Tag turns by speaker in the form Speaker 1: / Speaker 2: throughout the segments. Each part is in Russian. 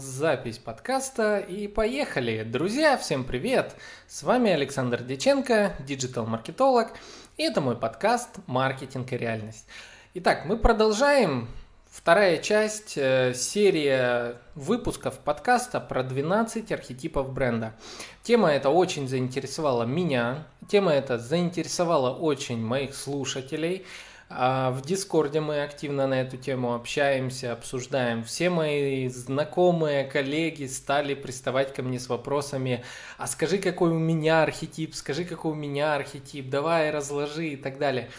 Speaker 1: запись подкаста и поехали. Друзья, всем привет! С вами Александр Деченко, диджитал-маркетолог, и это мой подкаст «Маркетинг и реальность». Итак, мы продолжаем Вторая часть, э, серия выпусков подкаста про 12 архетипов бренда. Тема эта очень заинтересовала меня, тема эта заинтересовала очень моих слушателей. А в Дискорде мы активно на эту тему общаемся, обсуждаем. Все мои знакомые, коллеги стали приставать ко мне с вопросами, а скажи, какой у меня архетип, скажи, какой у меня архетип, давай разложи и так далее.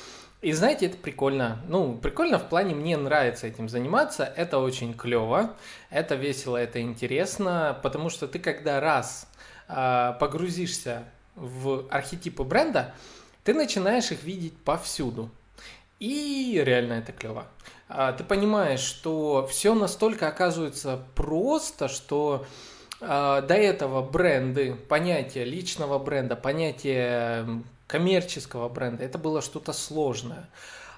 Speaker 1: И знаете, это прикольно. Ну, прикольно в плане мне нравится этим заниматься. Это очень клево, это весело, это интересно, потому что ты когда раз э, погрузишься в архетипы бренда, ты начинаешь их видеть повсюду. И реально это клево. А, ты понимаешь, что все настолько оказывается просто, что а, до этого бренды, понятие личного бренда, понятие коммерческого бренда, это было что-то сложное.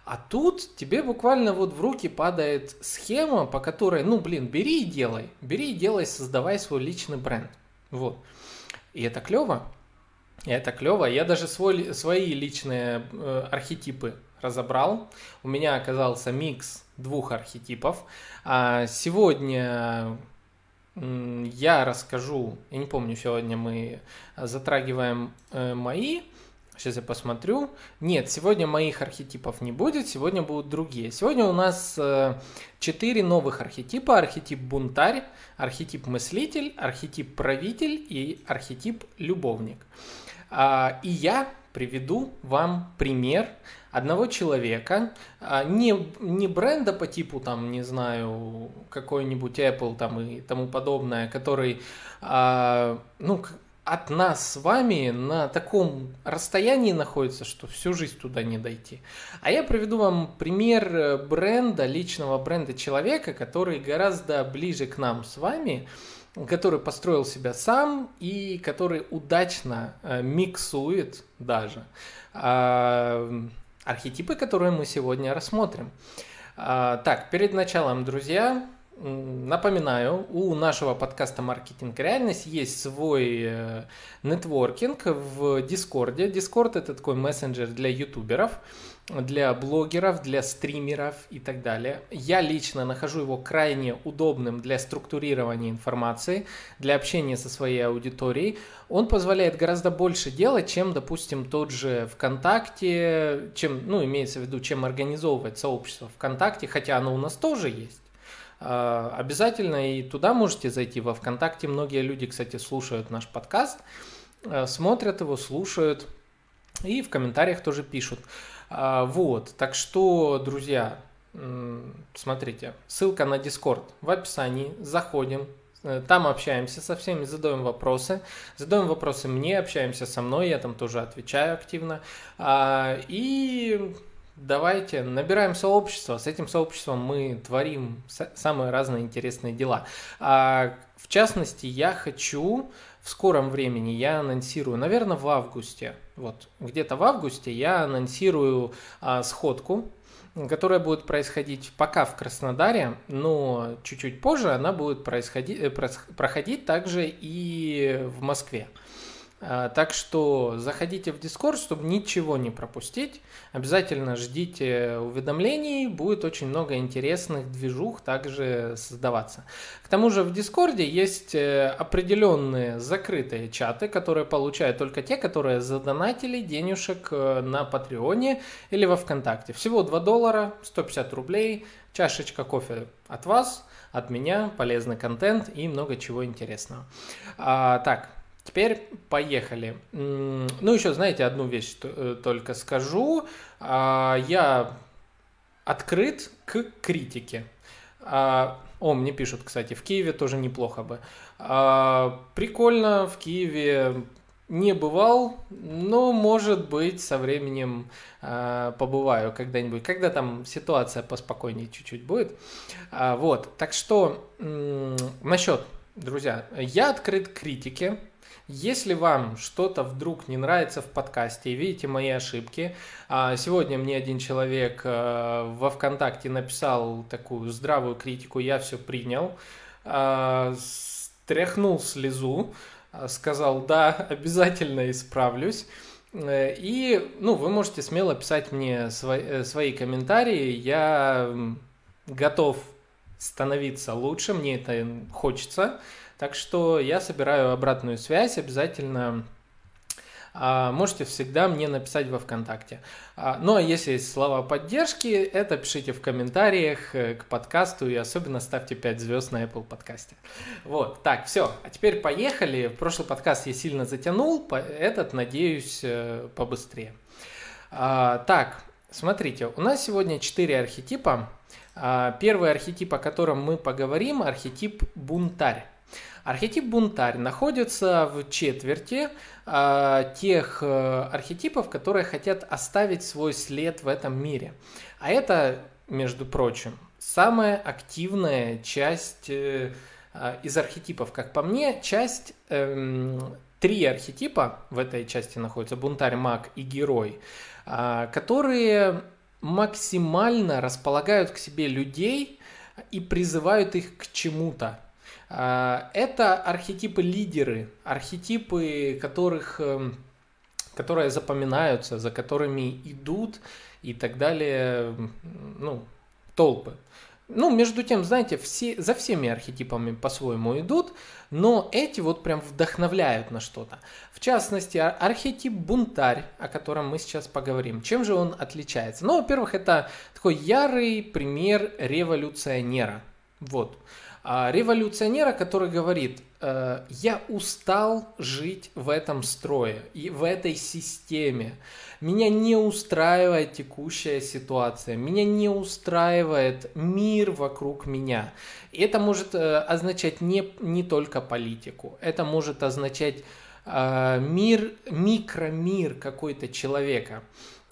Speaker 1: А тут тебе буквально вот в руки падает схема, по которой, ну, блин, бери и делай. Бери и делай, создавай свой личный бренд. Вот. И это клево. И это клево. Я даже свой, свои личные э, архетипы разобрал. У меня оказался микс двух архетипов. А сегодня я расскажу, я не помню, сегодня мы затрагиваем э, мои, сейчас я посмотрю. Нет, сегодня моих архетипов не будет, сегодня будут другие. Сегодня у нас э, четыре новых архетипа. Архетип бунтарь, архетип мыслитель, архетип правитель и архетип любовник. А, и я приведу вам пример одного человека, а, не, не бренда по типу, там, не знаю, какой-нибудь Apple там и тому подобное, который, а, ну, от нас с вами на таком расстоянии находится, что всю жизнь туда не дойти. А я приведу вам пример бренда, личного бренда человека, который гораздо ближе к нам с вами, который построил себя сам и который удачно э, миксует даже э, архетипы, которые мы сегодня рассмотрим. Э, так, перед началом, друзья, Напоминаю, у нашего подкаста «Маркетинг. Реальность» есть свой э, нетворкинг в Дискорде. Дискорд – это такой мессенджер для ютуберов, для блогеров, для стримеров и так далее. Я лично нахожу его крайне удобным для структурирования информации, для общения со своей аудиторией. Он позволяет гораздо больше делать, чем, допустим, тот же ВКонтакте, чем, ну, имеется в виду, чем организовывать сообщество ВКонтакте, хотя оно у нас тоже есть. А, обязательно и туда можете зайти во ВКонтакте. Многие люди, кстати, слушают наш подкаст, э, смотрят его, слушают и в комментариях тоже пишут. А, вот, так что, друзья, смотрите, ссылка на Discord в описании, заходим, э, там общаемся со всеми, задаем вопросы. Задаем вопросы мне, общаемся со мной, я там тоже отвечаю активно. А, и давайте набираем сообщество. С этим сообществом мы творим самые разные интересные дела. А, в частности, я хочу в скором времени, я анонсирую, наверное, в августе, вот где-то в августе я анонсирую а, сходку, которая будет происходить пока в Краснодаре, но чуть-чуть позже она будет происходить, э, проходить также и в Москве. А, так что заходите в Discord, чтобы ничего не пропустить. Обязательно ждите уведомлений, будет очень много интересных движух также создаваться. К тому же в Дискорде есть э, определенные закрытые чаты, которые получают только те, которые задонатили денежек э, на Патреоне или во Вконтакте. Всего 2 доллара, 150 рублей, чашечка кофе от вас, от меня, полезный контент и много чего интересного. А, так, Теперь поехали. Ну, еще, знаете, одну вещь э, только скажу. А, я открыт к критике. А, о, мне пишут, кстати, в Киеве тоже неплохо бы. А, прикольно, в Киеве не бывал, но, может быть, со временем побываю когда-нибудь, когда там ситуация поспокойнее чуть-чуть будет. вот, так что насчет, друзья, я открыт к критике, если вам что-то вдруг не нравится в подкасте и видите мои ошибки, а, сегодня мне один человек э, во ВКонтакте написал такую здравую критику, я все принял. а, стряхнул слезу, а, сказал, да, обязательно исправлюсь. Э, и, ну, вы можете смело писать мне свои, э, свои комментарии. Я готов становиться лучше, мне это хочется. Так что я собираю обратную связь, обязательно а, можете всегда мне написать во ВКонтакте. А, ну а если есть слова поддержки, это пишите в комментариях э, к подкасту и особенно ставьте 5 звезд на Apple подкасте. Вот, так, все, а теперь поехали. Прошлый подкаст я сильно затянул, этот, надеюсь, э, побыстрее. А, так, смотрите, у нас сегодня 4 архетипа. Первый архетип, о котором мы поговорим, архетип бунтарь. Архетип бунтарь находится в четверти э, тех э, архетипов, которые хотят оставить свой след в этом мире. А это, между прочим, самая активная часть э, э, из архетипов. Как по мне, часть... Э, три архетипа в этой части находятся, бунтарь, маг и герой, э, которые максимально располагают к себе людей и призывают их к чему-то. А, это архетипы-лидеры, архетипы, которых, эм, которые запоминаются, за которыми идут и так далее, ну, толпы. Ну, между тем, знаете, все, за всеми архетипами по-своему идут, но эти вот прям вдохновляют на что-то. В частности, архетип бунтарь, о котором мы сейчас поговорим. Чем же он отличается? Ну, во-первых, это такой ярый пример революционера. Вот. А революционера, который говорит, э, я устал жить в этом строе и в этой системе. Меня не устраивает текущая ситуация, меня не устраивает мир вокруг меня. И это может э, означать не, не только политику, это может означать э, мир, микромир какой-то человека.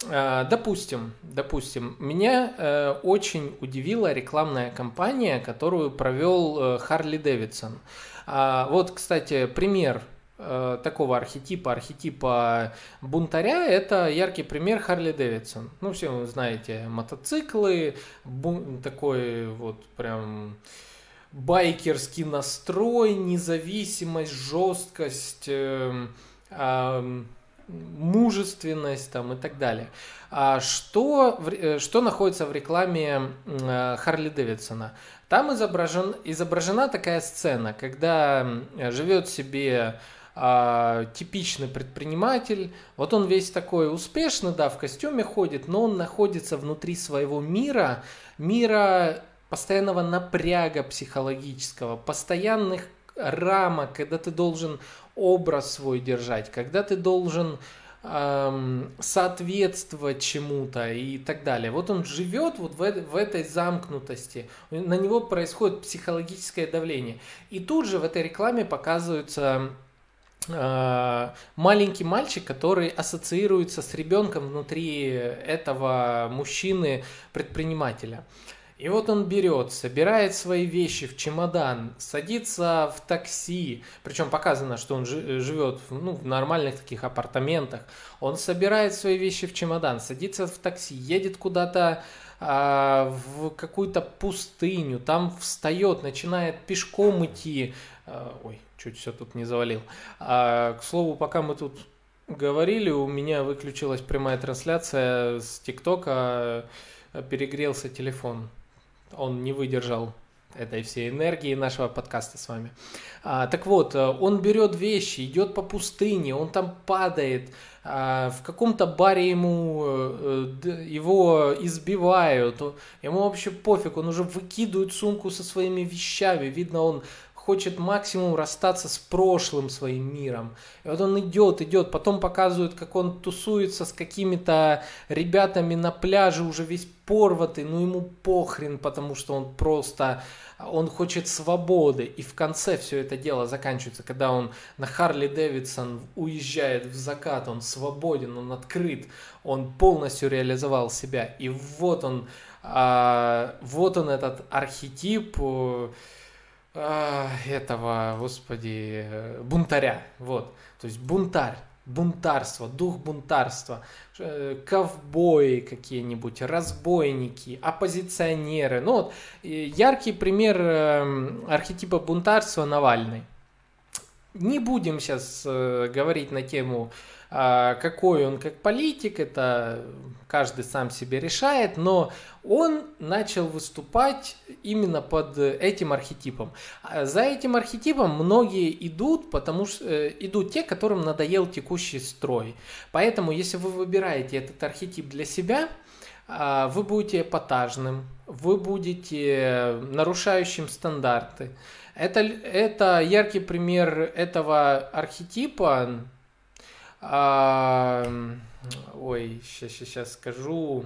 Speaker 1: Э, допустим, допустим, меня э, очень удивила рекламная кампания, которую провел Харли Дэвидсон. А, вот, кстати, пример э, такого архетипа, архетипа бунтаря, это яркий пример Харли Дэвидсон. Ну, все вы знаете, мотоциклы, бун, такой вот прям байкерский настрой, независимость, жесткость, э, э, мужественность там, и так далее. А что, э, что находится в рекламе э, Харли Дэвидсона? Там изображен, изображена такая сцена, когда живет себе а, типичный предприниматель. Вот он весь такой успешный, да, в костюме ходит, но он находится внутри своего мира, мира постоянного напряга психологического, постоянных рамок, когда ты должен образ свой держать, когда ты должен эм, соответствовать чему-то и так далее. Вот он живет вот в, в этой замкнутости, на него происходит психологическое давление. И тут же в этой рекламе показывается э, маленький мальчик, который ассоциируется с ребенком внутри этого мужчины-предпринимателя. И вот он берет, собирает свои вещи в чемодан, садится в такси, причем показано, что он живет ну, в нормальных таких апартаментах. Он собирает свои вещи в чемодан, садится в такси, едет куда-то а, в какую-то пустыню, там встает, начинает пешком идти. А, ой, чуть все тут не завалил. А, к слову, пока мы тут говорили, у меня выключилась прямая трансляция с ТикТока, перегрелся телефон он не выдержал этой всей энергии нашего подкаста с вами. А, так вот, э, он берет вещи, идет по пустыне, он там падает, а, в каком-то баре ему э, его избивают, ему вообще пофиг, он уже выкидывает сумку со своими вещами, видно, он хочет максимум расстаться с прошлым своим миром. И вот он идет, идет, потом показывают, как он тусуется с какими-то ребятами на пляже, уже весь порватый, ну ему похрен, потому что он просто, он хочет свободы. И в конце все это дело заканчивается, когда он на Харли Дэвидсон уезжает в закат, он свободен, он открыт, он полностью реализовал себя. И вот он, а, вот он этот архетип, этого, господи, бунтаря. Вот. То есть бунтарь. бунтарство, дух бунтарства, э, ковбои какие-нибудь, разбойники, оппозиционеры. Ну вот, яркий пример эм, архетипа бунтарства Навальный. Не будем сейчас э, говорить на тему какой он как политик, это каждый сам себе решает, но он начал выступать именно под этим архетипом. А за этим архетипом многие идут, потому что э, идут те, которым надоел текущий строй. Поэтому, если вы выбираете этот архетип для себя, а, вы будете эпатажным, вы будете нарушающим стандарты. Это, это яркий пример этого архетипа, ой, сейчас, сейчас скажу.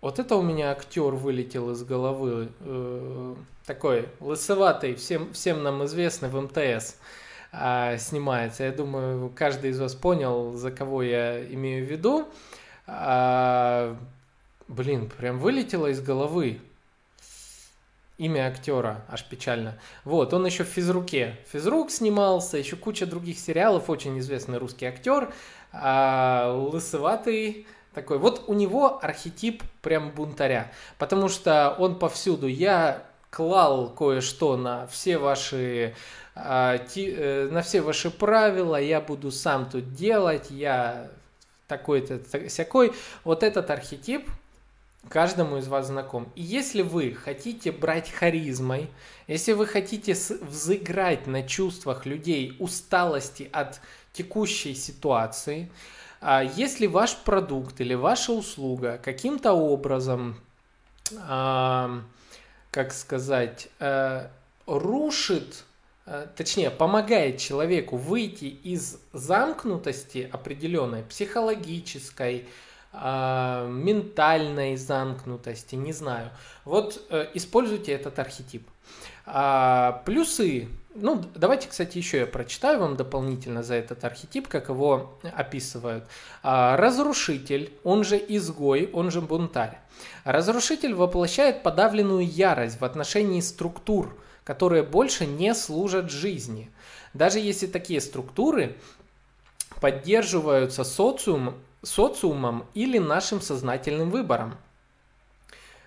Speaker 1: Вот это у меня актер вылетел из головы. Э, такой лысоватый, всем, всем нам известный в МТС а, снимается. Я думаю, каждый из вас понял, за кого я имею в виду. А, блин, прям вылетело из головы имя актера, аж печально. Вот, он еще в физруке. Физрук снимался, еще куча других сериалов, очень известный русский актер, а, лысоватый такой. Вот у него архетип прям бунтаря, потому что он повсюду. Я клал кое-что на все ваши а, э, на все ваши правила, я буду сам тут делать, я такой-то, всякой. Вот этот архетип, каждому из вас знаком. И если вы хотите брать харизмой, если вы хотите взыграть на чувствах людей усталости от текущей ситуации, а если ваш продукт или ваша услуга каким-то образом, как сказать, э, рушит э, точнее, помогает человеку выйти из замкнутости определенной, психологической, э, ментальной замкнутости, не знаю. Вот э, используйте этот архетип. А, плюсы. Ну, давайте, кстати, еще я прочитаю вам дополнительно за этот архетип, как его описывают. А, разрушитель, он же изгой, он же бунтарь. Разрушитель воплощает подавленную ярость в отношении структур, которые больше не служат жизни. Даже если такие структуры поддерживаются социумом социумом или нашим сознательным выбором.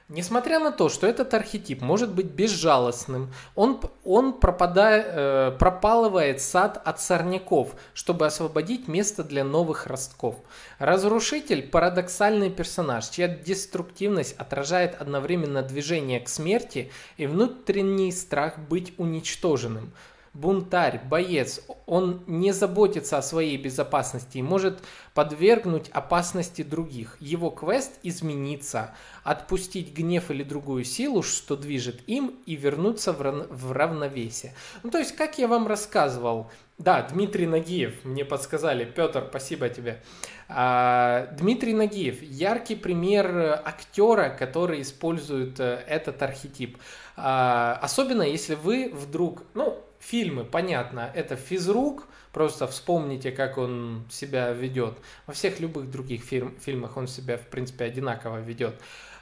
Speaker 1: Несмотря на то, что этот архетип может быть безжалостным, он, он пропадает, э, пропалывает сад от сорняков, чтобы освободить место для новых ростков. Разрушитель – парадоксальный персонаж, чья деструктивность отражает одновременно движение к смерти и внутренний страх быть уничтоженным – бунтарь, боец, он не заботится о своей безопасности и может подвергнуть опасности других. Его квест измениться, отпустить гнев или другую силу, что движет им, и вернуться в равновесие. Ну, то есть, как я вам рассказывал, да, Дмитрий Нагиев, мне подсказали, Петр, спасибо тебе. А, Дмитрий Нагиев, яркий пример актера, который использует э, этот архетип. А, особенно если вы вдруг, ну, Фильмы, понятно, это физрук, просто вспомните, как он себя ведет. Во всех любых других фильм, фильмах он себя, в принципе, одинаково ведет.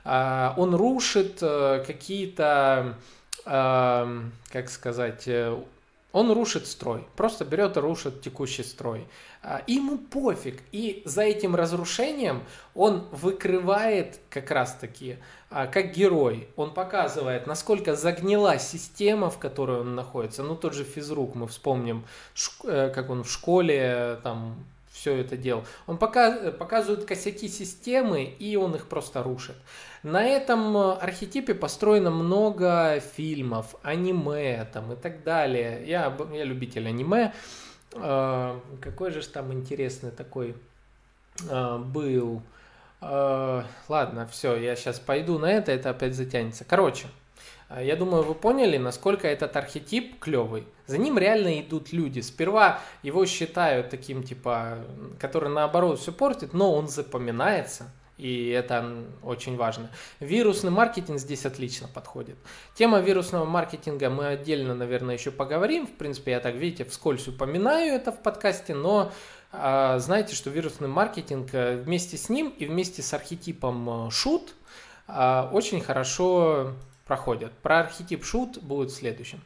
Speaker 1: А, он рушит э, какие-то, как сказать, э, он рушит строй, просто берет и рушит текущий строй. А, ему пофиг, и за этим разрушением он выкрывает как раз-таки а, как герой, он показывает, насколько загнила система, в которой он находится. Ну, тот же физрук, мы вспомним, э, как он в школе там все это делал. Он показывает косяки системы, и он их просто рушит. На этом э, архетипе построено много фильмов, аниме там и так далее. Я, я любитель аниме. А, какой же там интересный такой а, был Э, ладно, все, я сейчас пойду на это, это опять затянется. Короче, я думаю, вы поняли, насколько этот архетип клевый. За ним реально идут люди. Сперва его считают таким, типа, который наоборот все портит, но он запоминается. И это очень важно. Вирусный маркетинг здесь отлично подходит. Тема вирусного маркетинга мы отдельно, наверное, еще поговорим. В принципе, я так, видите, вскользь упоминаю это в подкасте, но а, знаете, что вирусный маркетинг э, вместе с ним и вместе с архетипом э, шут а, очень хорошо проходят. Про архетип шут будет следующим.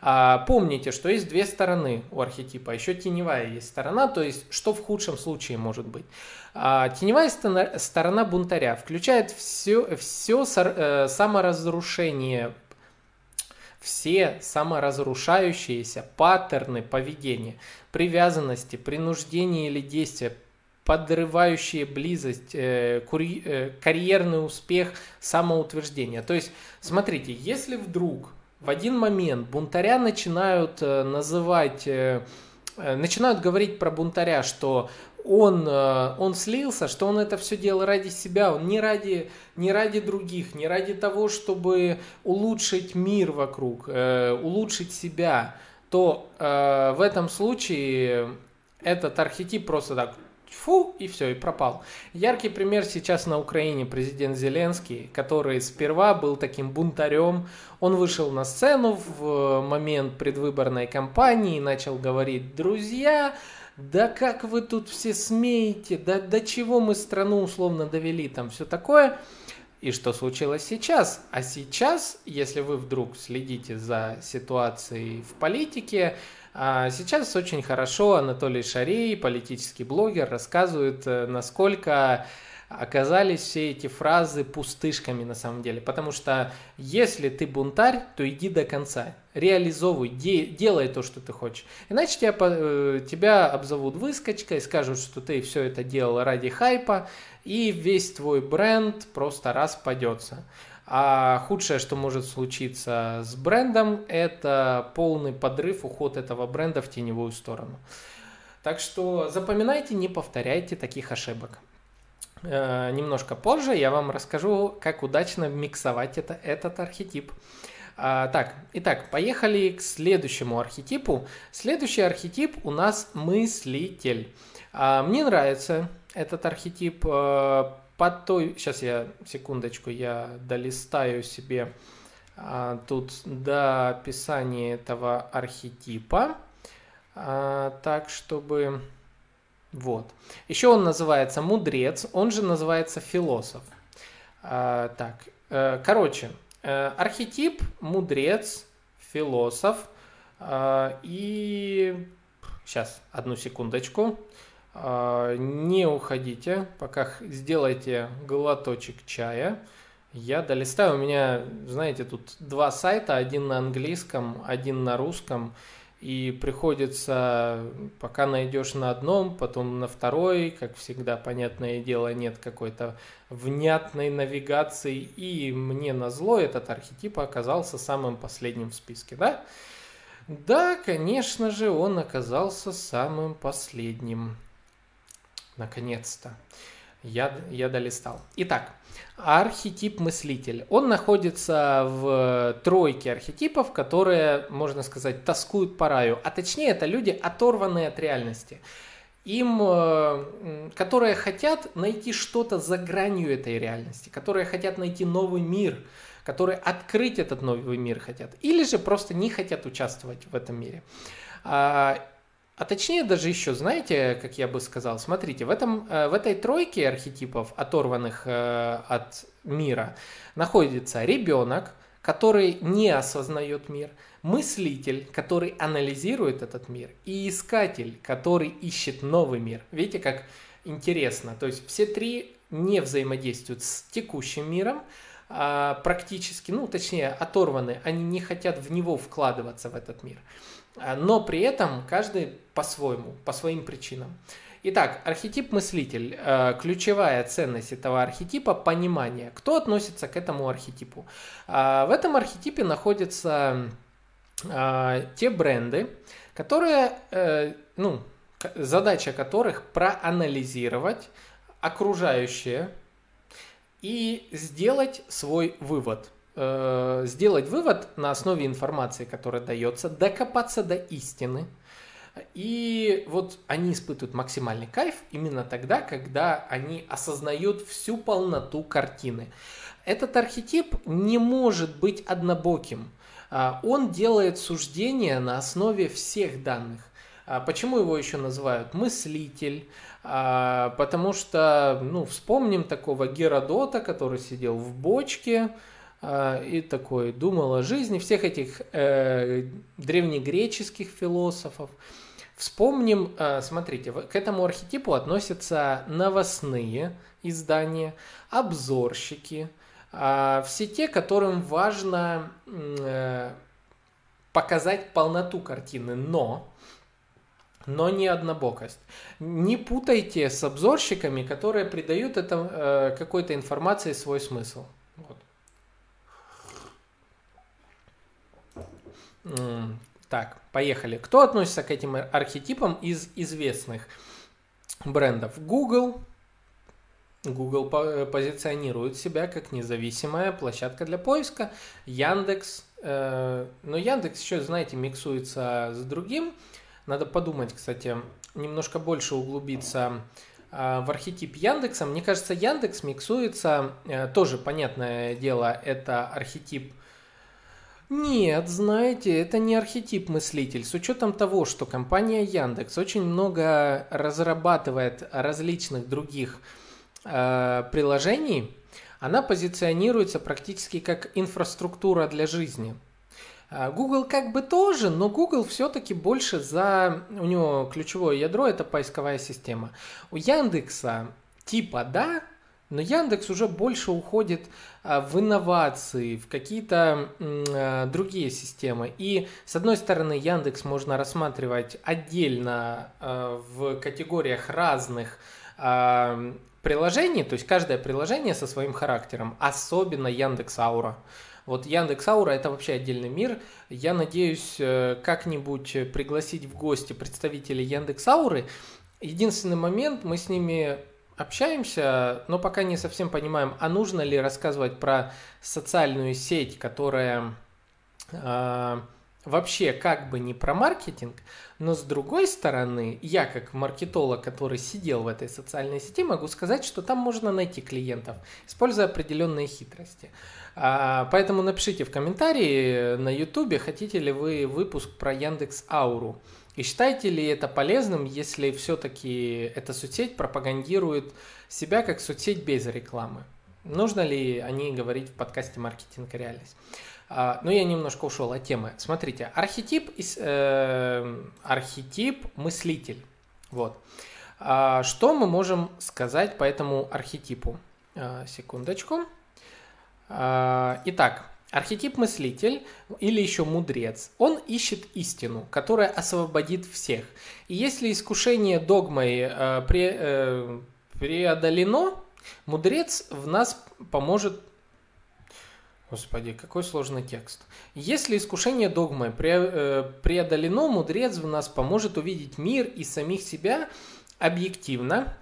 Speaker 1: А, помните, что есть две стороны у архетипа, еще теневая есть сторона, то есть что в худшем случае может быть. А, теневая сторона бунтаря включает все, все э, саморазрушение все саморазрушающиеся паттерны поведения, привязанности, принуждения или действия, подрывающие близость, э, кури, э, карьерный успех, самоутверждение. То есть, смотрите, если вдруг в один момент бунтаря начинают э, называть, э, э начинают говорить про бунтаря, что он, э, он слился, что он это все делал ради себя, он не ради, не ради других, не ради того, чтобы улучшить мир вокруг, э, улучшить себя, то э, в этом случае этот архетип просто так фу, и все, и пропал. Яркий пример сейчас на Украине президент Зеленский, который сперва был таким бунтарем. Он вышел на сцену в момент предвыборной кампании и начал говорить, друзья, да как вы тут все смеете, да до чего мы страну условно довели, там все такое. И что случилось сейчас? А сейчас, если вы вдруг следите за ситуацией в политике, а сейчас очень хорошо Анатолий Шарей, политический блогер, рассказывает, э, насколько оказались все эти фразы пустышками на самом деле. Потому что если ты бунтарь, то иди до конца. Реализовывай, де, делай то, что ты хочешь. Иначе тебя, э, тебя обзовут выскочкой, скажут, что ты все это делал ради хайпа, и весь твой бренд просто распадется. А худшее, что может случиться с брендом, это полный подрыв, уход этого бренда в теневую сторону. Так что запоминайте, не повторяйте таких ошибок. Э, немножко позже я вам расскажу, как удачно миксовать это, этот архетип. А, так, итак, поехали к следующему архетипу. Следующий архетип у нас мыслитель. А, мне нравится этот архетип э, под той... Сейчас я, секундочку, я долистаю себе а, тут до описания этого архетипа. А, так, чтобы... Вот. Еще он называется мудрец, он же называется философ. А, так, э, короче, э, архетип мудрец, философ. А, и сейчас, одну секундочку. А, не уходите, пока сделайте глоточек чая. Я долистаю. У меня, знаете, тут два сайта, один на английском, один на русском. И приходится, пока найдешь на одном, потом на второй, как всегда, понятное дело, нет какой-то внятной навигации. И мне на зло этот архетип оказался самым последним в списке, да? Да, конечно же, он оказался самым последним. Наконец-то. Я, я долистал. Итак, архетип мыслитель. Он находится в тройке архетипов, которые, можно сказать, тоскуют по раю. А точнее, это люди, оторванные от реальности. Им, э, которые хотят найти что-то за гранью этой реальности, которые хотят найти новый мир, которые открыть этот новый мир хотят. Или же просто не хотят участвовать в этом мире. А, точнее даже еще, знаете, как я бы сказал, смотрите, в, этом, э, в этой тройке архетипов, оторванных э, от мира, находится ребенок, который не осознает мир, мыслитель, который анализирует этот мир, и искатель, который ищет новый мир. Видите, как интересно. То есть все три не взаимодействуют с текущим миром, а практически, ну точнее, оторваны, они не хотят в него вкладываться, в этот мир. А, но при этом каждый по-своему, по своим причинам. Итак, архетип мыслитель. Э, ключевая ценность этого архетипа – понимание. Кто относится к этому архетипу? А, в этом архетипе находятся а, те бренды, которые, э, ну, задача которых проанализировать окружающее и сделать свой вывод – э, сделать вывод на основе информации, которая дается, докопаться до истины. И вот они испытывают максимальный кайф именно тогда, когда они осознают всю полноту картины. Этот архетип не может быть однобоким. А, он делает суждения на основе всех данных. А, почему его еще называют мыслитель? А, потому что, ну, вспомним такого Геродота, который сидел в бочке, и такой думал о жизни всех этих э, древнегреческих философов. Вспомним, э, смотрите, к этому архетипу относятся новостные издания, обзорщики, э, все те, которым важно э, показать полноту картины, но но не однобокость. Не путайте с обзорщиками, которые придают это, э, какой-то информации свой смысл. Вот. Так, поехали. Кто относится к этим архетипам из известных брендов? Google. Google позиционирует себя как независимая площадка для поиска. Яндекс. Э, но Яндекс еще, знаете, миксуется с другим надо подумать, кстати, немножко больше углубиться а, в архетип Яндекса. Мне кажется, Яндекс миксуется, э, тоже понятное дело, это архетип нет, знаете, это не архетип мыслитель. С учетом того, что компания Яндекс очень много разрабатывает различных других э, приложений, она позиционируется практически как инфраструктура для жизни. А, Google как бы тоже, но Google все-таки больше за... У него ключевое ядро – это поисковая система. У Яндекса типа да, но Яндекс уже больше уходит а, в инновации, в какие-то а, другие системы. И с одной стороны, Яндекс можно рассматривать отдельно в категориях разных приложений, то есть каждое приложение со своим характером, особенно Яндекс Аура. Вот Яндекс Аура это вообще отдельный мир. Я надеюсь э, как-нибудь пригласить в гости представителей Яндекс Ауры. Единственный момент, мы с ними общаемся, но пока не совсем понимаем, а нужно ли рассказывать про социальную сеть, которая э, вообще как бы не про маркетинг, но с другой стороны, я как маркетолог, который сидел в этой социальной сети, могу сказать, что там можно найти клиентов, используя определенные хитрости. А, поэтому напишите в комментарии на YouTube, хотите ли вы выпуск про Яндекс Ауру. И считаете ли это полезным, если все-таки эта соцсеть пропагандирует себя как соцсеть без рекламы? Нужно ли о ней говорить в подкасте «Маркетинг и реальность»? А, ну, я немножко ушел от темы. Смотрите, архетип, э, архетип мыслитель. Вот. А, что мы можем сказать по этому архетипу? А, секундочку. Итак, архетип мыслитель или еще мудрец, он ищет истину, которая освободит всех. И если искушение догмой э, пре, э, преодолено, мудрец в нас поможет Господи, какой сложный текст. Если искушение догмой э, преодолено, мудрец в нас поможет увидеть мир и самих себя объективно,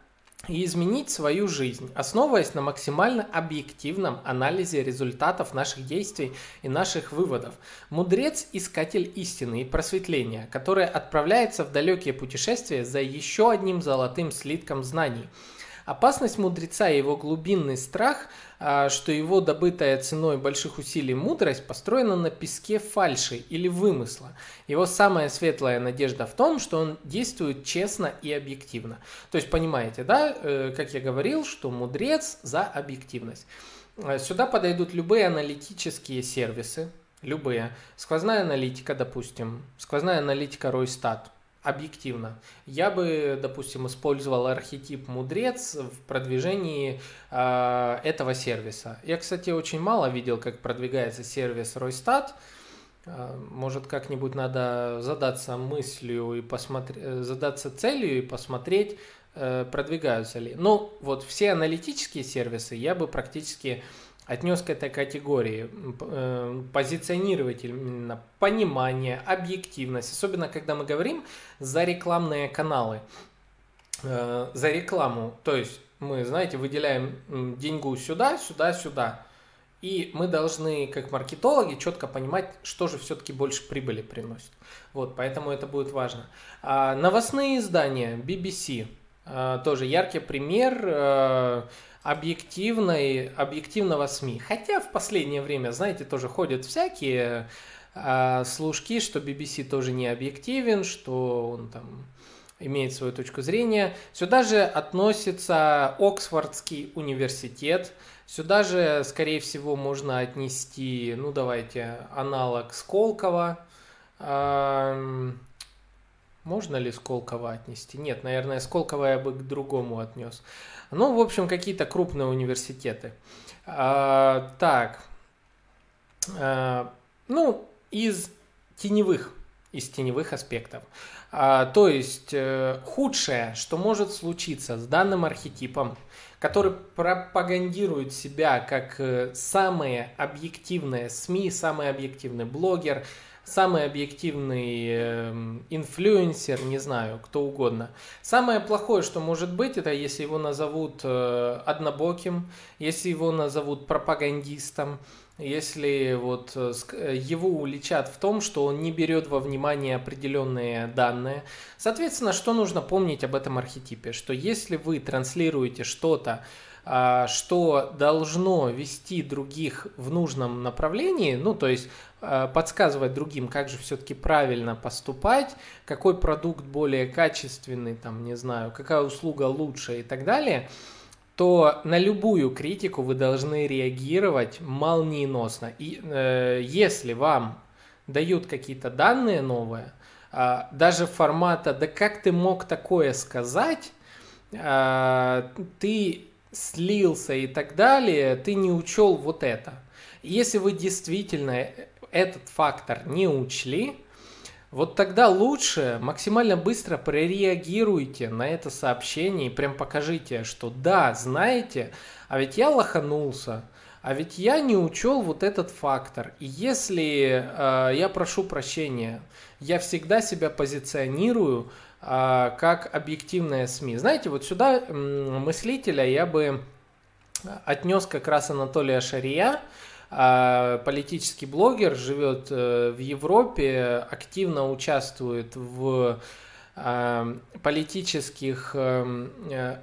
Speaker 1: и изменить свою жизнь, основываясь на максимально объективном анализе результатов наших действий и наших выводов. Мудрец – искатель истины и просветления, который отправляется в далекие путешествия за еще одним золотым слитком знаний – Опасность мудреца и его глубинный страх, а, что его добытая ценой больших усилий мудрость построена на песке фальши или вымысла. Его самая светлая надежда в том, что он действует честно и объективно. То есть понимаете, да, э, как я говорил, что мудрец за объективность. Э, сюда подойдут любые аналитические сервисы, любые. Сквозная аналитика, допустим, сквозная аналитика Ройстат – объективно. Я бы, допустим, использовал архетип мудрец в продвижении э, этого сервиса. Я, кстати, очень мало видел, как продвигается сервис Ройстат. Э, может, как-нибудь надо задаться мыслью и посмотреть, задаться целью и посмотреть, э, продвигаются ли. Ну, вот все аналитические сервисы я бы практически отнес к этой категории. Э, позиционировать именно понимание, объективность, особенно когда мы говорим за рекламные каналы, э, за рекламу. То есть мы, знаете, выделяем деньгу сюда, сюда, сюда. И мы должны, как маркетологи, четко понимать, что же все-таки больше прибыли приносит. Вот, поэтому это будет важно. А новостные издания, BBC, э, тоже яркий пример объективной, объективного СМИ. Хотя в последнее время, знаете, тоже ходят всякие э, служки, что BBC тоже не объективен, что он там имеет свою точку зрения. Сюда же относится Оксфордский университет, Сюда же, скорее всего, можно отнести, ну давайте, аналог Сколково. Можно ли Сколково отнести? Нет, наверное, Сколково я бы к другому отнес. Ну, в общем, какие-то крупные университеты. А, так, а, ну, из теневых, из теневых аспектов. А, то есть, э, худшее, что может случиться с данным архетипом, который пропагандирует себя как э, самые объективные СМИ, самый объективный блогер, самый объективный э, инфлюенсер, не знаю, кто угодно. Самое плохое, что может быть, это если его назовут э, однобоким, если его назовут пропагандистом, если вот э, э, его уличат в том, что он не берет во внимание определенные данные. Соответственно, что нужно помнить об этом архетипе? Что если вы транслируете что-то, а, что должно вести других в нужном направлении, ну то есть а, подсказывать другим, как же все-таки правильно поступать, какой продукт более качественный, там, не знаю, какая услуга лучше и так далее – то на любую критику вы должны реагировать молниеносно. И э, если вам дают какие-то данные новые, э, даже формата «да как ты мог такое сказать», э, ты слился и так далее, ты не учел вот это. Если вы действительно этот фактор не учли, вот тогда лучше максимально быстро прореагируйте на это сообщение и прям покажите, что да, знаете, а ведь я лоханулся, а ведь я не учел вот этот фактор. И если э, я прошу прощения, я всегда себя позиционирую э, как объективная СМИ. Знаете, вот сюда э, мыслителя я бы отнес как раз Анатолия Шария, политический блогер живет э, в Европе, активно участвует в а, политических эм, э,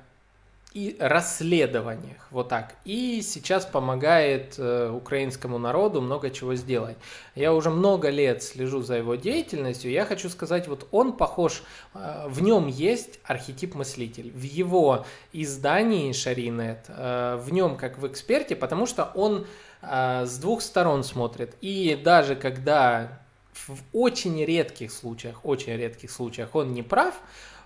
Speaker 1: расследованиях, вот так. И сейчас помогает э, украинскому народу много чего сделать. Я уже много лет слежу за его деятельностью. Я хочу сказать, вот он похож, в нем есть архетип мыслитель. В его издании Шаринет, в нем как в эксперте, потому что он а, с двух сторон смотрит. И даже когда в очень редких случаях, очень редких случаях он не прав,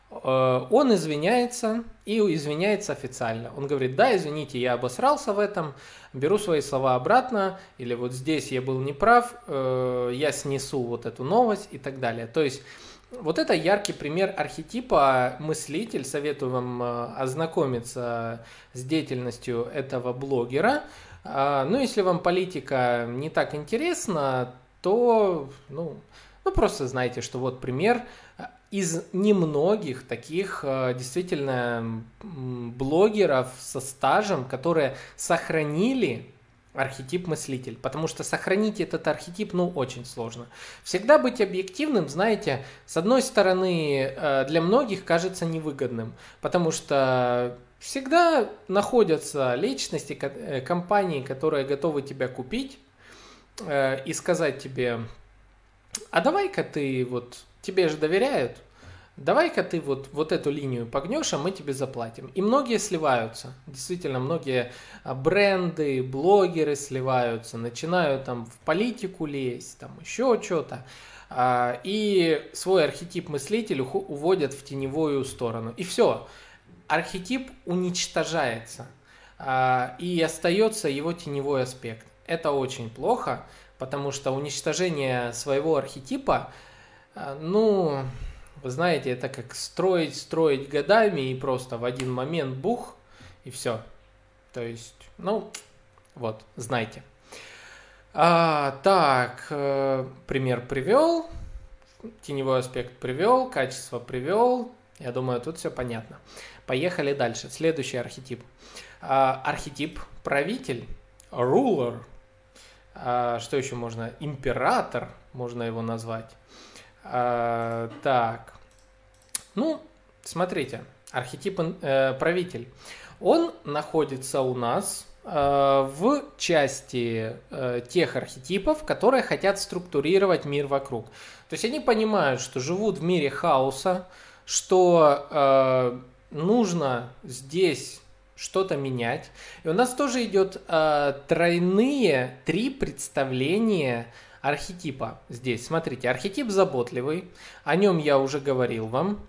Speaker 1: э, он извиняется и извиняется официально. Он говорит, да, извините, я обосрался в этом, беру свои слова обратно, или вот здесь я был неправ, э, я снесу вот эту новость и так далее. То есть вот это яркий пример архетипа мыслитель. Советую вам э, ознакомиться с деятельностью этого блогера. А, ну, если вам политика не так интересна, то, ну, ну просто знайте, что вот пример из немногих таких а, действительно блогеров со стажем, которые сохранили архетип мыслитель, потому что сохранить этот архетип, ну, очень сложно. Всегда быть объективным, знаете, с одной стороны, а, для многих кажется невыгодным, потому что Всегда находятся личности, э, компании, которые готовы тебя купить э, и сказать тебе, а давай-ка ты вот, тебе же доверяют, давай-ка ты вот, вот эту линию погнешь, а мы тебе заплатим. И многие сливаются, действительно, многие а, бренды, блогеры сливаются, начинают там в политику лезть, там еще что-то. А, и свой архетип мыслителя уводят в теневую сторону. И все архетип уничтожается, а, и остается его теневой аспект. Это очень плохо, потому что уничтожение своего архетипа, ну, вы знаете, это как строить, строить годами и просто в один момент бух, и все. То есть, ну, вот, знайте. А, так, э, пример привел, теневой аспект привел, качество привел. Я думаю, тут все понятно. Поехали дальше. Следующий архетип. А, архетип правитель, ruler. А, что еще можно? Император, можно его назвать. А, так. Ну, смотрите, архетип э, правитель. Он находится у нас э, в части э, тех архетипов, которые хотят структурировать мир вокруг. То есть они понимают, что живут в мире хаоса, что нужно здесь что-то менять. И у нас тоже идет э, тройные три представления архетипа здесь. Смотрите, архетип заботливый, о нем я уже говорил вам.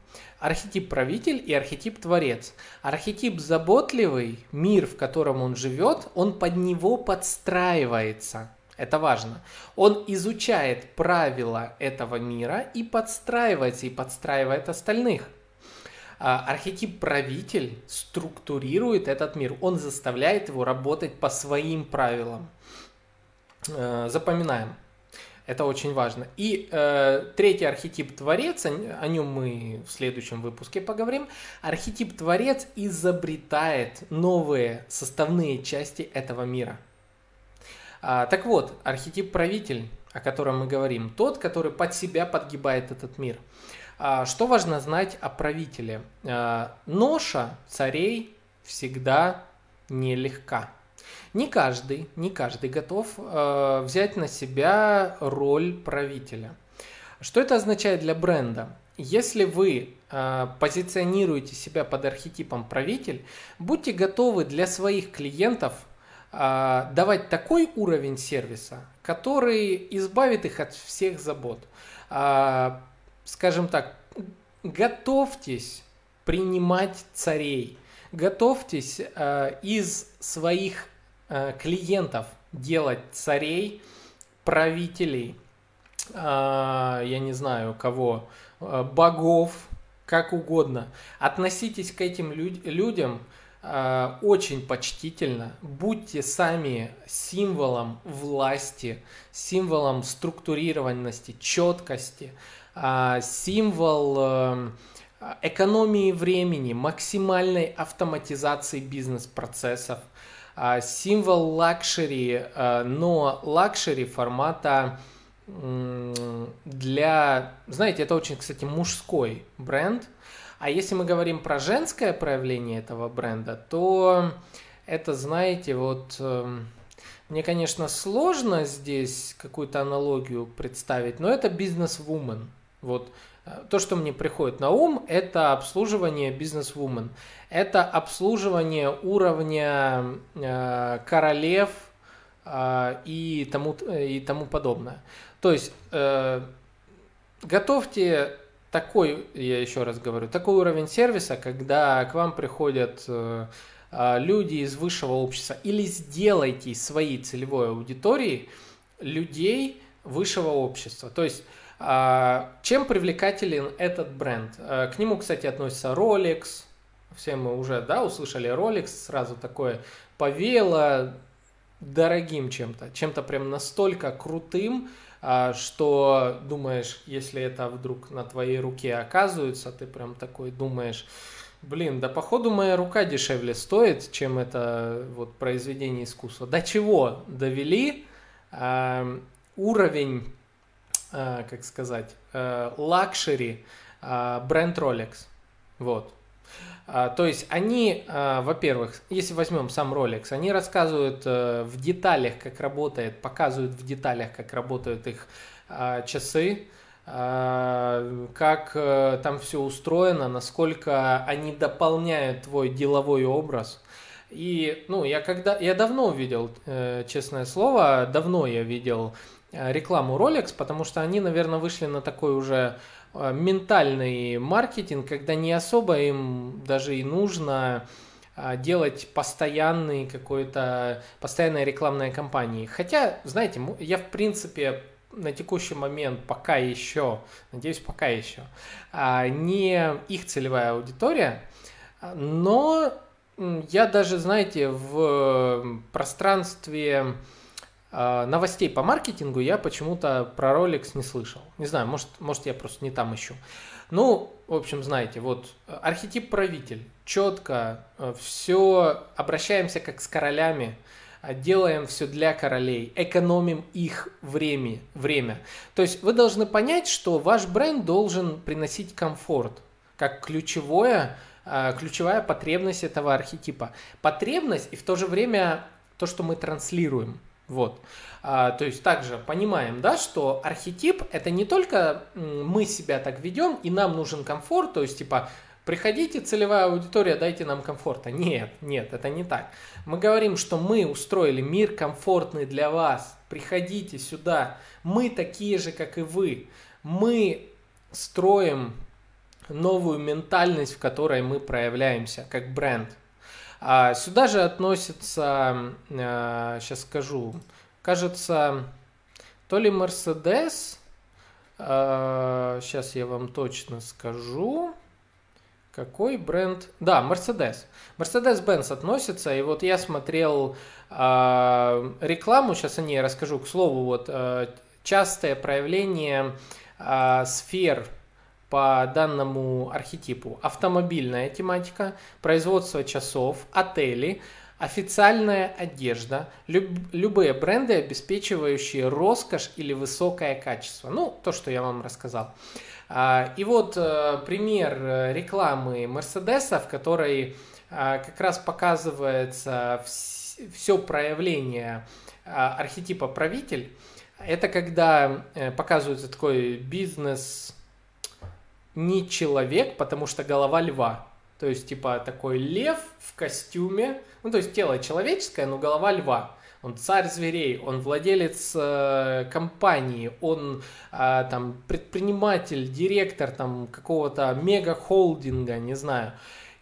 Speaker 1: Архетип правитель и архетип творец. Архетип заботливый, мир, в котором он живет, он под него подстраивается. Это важно. Он изучает правила этого мира и подстраивается, и подстраивает остальных. А, архетип правитель структурирует этот мир. Он заставляет его работать по своим правилам. Э, запоминаем. Это очень важно. И э, третий архетип творец, о, нем мы в следующем выпуске поговорим. Архетип творец изобретает новые составные части этого мира. А, так вот, архетип правитель, о котором мы говорим, тот, который под себя подгибает этот мир. А, что важно знать о правителе? А, ноша царей всегда нелегка. Не каждый, не каждый готов э, взять на себя роль правителя. Что это означает для бренда? Если вы э, позиционируете себя под архетипом правитель, будьте готовы для своих клиентов э, давать такой уровень сервиса, который избавит их от всех забот. Э, скажем так, готовьтесь принимать царей, готовьтесь э, из своих клиентов делать царей, правителей, э, я не знаю кого, э, богов, как угодно. Относитесь к этим людям очень почтительно. Будьте сами символом власти, символом структурированности, четкости, символ экономии времени, максимальной автоматизации бизнес-процессов – а, символ luxury, а, но luxury формата для, знаете, это очень, кстати, мужской бренд. А если мы говорим про женское проявление этого бренда, то это, знаете, вот эм, мне, конечно, сложно здесь какую-то аналогию представить, но это бизнес-вумен. Вот то, что мне приходит на ум, это обслуживание бизнес-вумен. Это обслуживание уровня э, королев э, и, тому, и тому подобное. То есть э, готовьте такой, я еще раз говорю, такой уровень сервиса, когда к вам приходят э, э люди из высшего общества, или сделайте своей целевой аудитории людей высшего общества. То есть чем привлекателен этот бренд? А, к нему, кстати, относится Rolex. Все мы уже да, услышали Rolex, сразу такое повеяло дорогим чем-то, чем-то прям настолько крутым, а, что думаешь, если это вдруг на твоей руке оказывается, ты прям такой думаешь, блин, да походу моя рука дешевле стоит, чем это вот произведение искусства. До чего довели уровень Э, как сказать, э, luxury э, бренд Rolex. Вот. То есть они, во-первых, если возьмем сам Rolex, они рассказывают в деталях, как работает, показывают в деталях, как работают их часы, как там все устроено, насколько они дополняют твой деловой образ. И, ну, я когда, я давно видел, честное слово, давно я видел рекламу Rolex, потому что они, наверное, вышли на такой уже э, ментальный маркетинг, когда не особо им даже и нужно э, делать постоянный какой-то, постоянные рекламные кампании. Хотя, знаете, я в принципе на текущий момент пока еще, надеюсь, пока еще, не их целевая аудитория, но я даже, знаете, в пространстве а, новостей по маркетингу я почему-то про Rolex не слышал. Не знаю, может, может я просто не там ищу. Ну, в общем, знаете, вот архетип правитель. Четко э, все обращаемся как с королями, а делаем все для королей, экономим их время, время. То есть вы должны понять, что ваш бренд должен приносить комфорт, как ключевое, э, ключевая потребность этого архетипа. Потребность и в то же время то, что мы транслируем – вот. А, то есть также понимаем, да, что архетип это не только мы себя так ведем и нам нужен комфорт, то есть типа Приходите, целевая аудитория, дайте нам комфорта. Нет, нет, это не так. Мы говорим, что мы устроили мир комфортный для вас. Приходите сюда. Мы такие же, как и вы. Мы строим новую ментальность, в которой мы проявляемся как бренд. А сюда же относится, сейчас а, скажу, кажется, то ли Mercedes, сейчас а, я вам точно скажу, какой бренд? Да, Mercedes. Mercedes-Benz относится, и вот я смотрел э, рекламу, сейчас о ней расскажу, к слову, вот э, частое проявление э, сфер по данному архетипу. Автомобильная тематика, производство часов, отели, официальная одежда, люб, любые бренды, обеспечивающие роскошь или высокое качество. Ну, то, что я вам рассказал. А, и вот э, пример э, рекламы Мерседеса, в которой а, как раз показывается все проявление а, архетипа правитель. Это когда э, показывается такой бизнес не человек, потому что голова льва. То есть, типа, такой лев в костюме, ну, то есть тело человеческое, но голова льва. Он царь зверей, он владелец э, компании, он э, там предприниматель, директор там какого-то мега-холдинга, не знаю.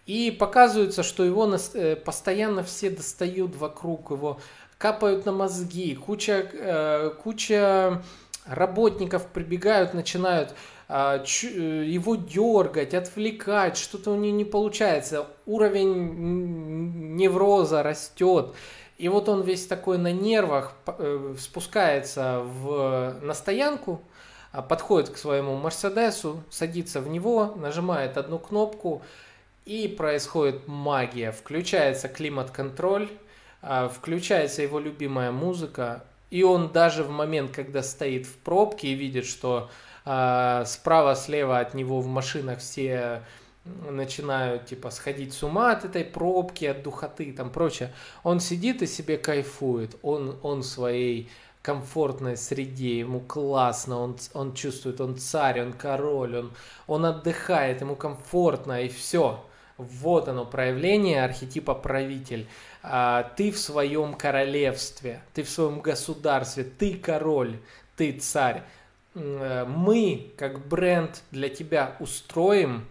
Speaker 1: И показывается, что его э, постоянно все достают вокруг, его капают на мозги, куча, э, куча работников прибегают, начинают его дергать, отвлекать, что-то у него не получается, уровень невроза растет. И вот он весь такой на нервах э, спускается в, на стоянку, а, подходит к своему Мерседесу, садится в него, нажимает одну кнопку, и происходит магия. Включается климат-контроль, а, включается его любимая музыка, и он даже в момент, когда стоит в пробке и видит, что а, справа-слева от него в машинах все начинают типа сходить с ума от этой пробки, от духоты и там прочее. Он сидит и себе кайфует, он, он своей комфортной среде, ему классно, он, он чувствует, он царь, он король, он, он отдыхает, ему комфортно и все. Вот оно, проявление архетипа правитель. А, ты в своем королевстве, ты в своем государстве, ты король, ты царь. Э, мы, как бренд, для тебя устроим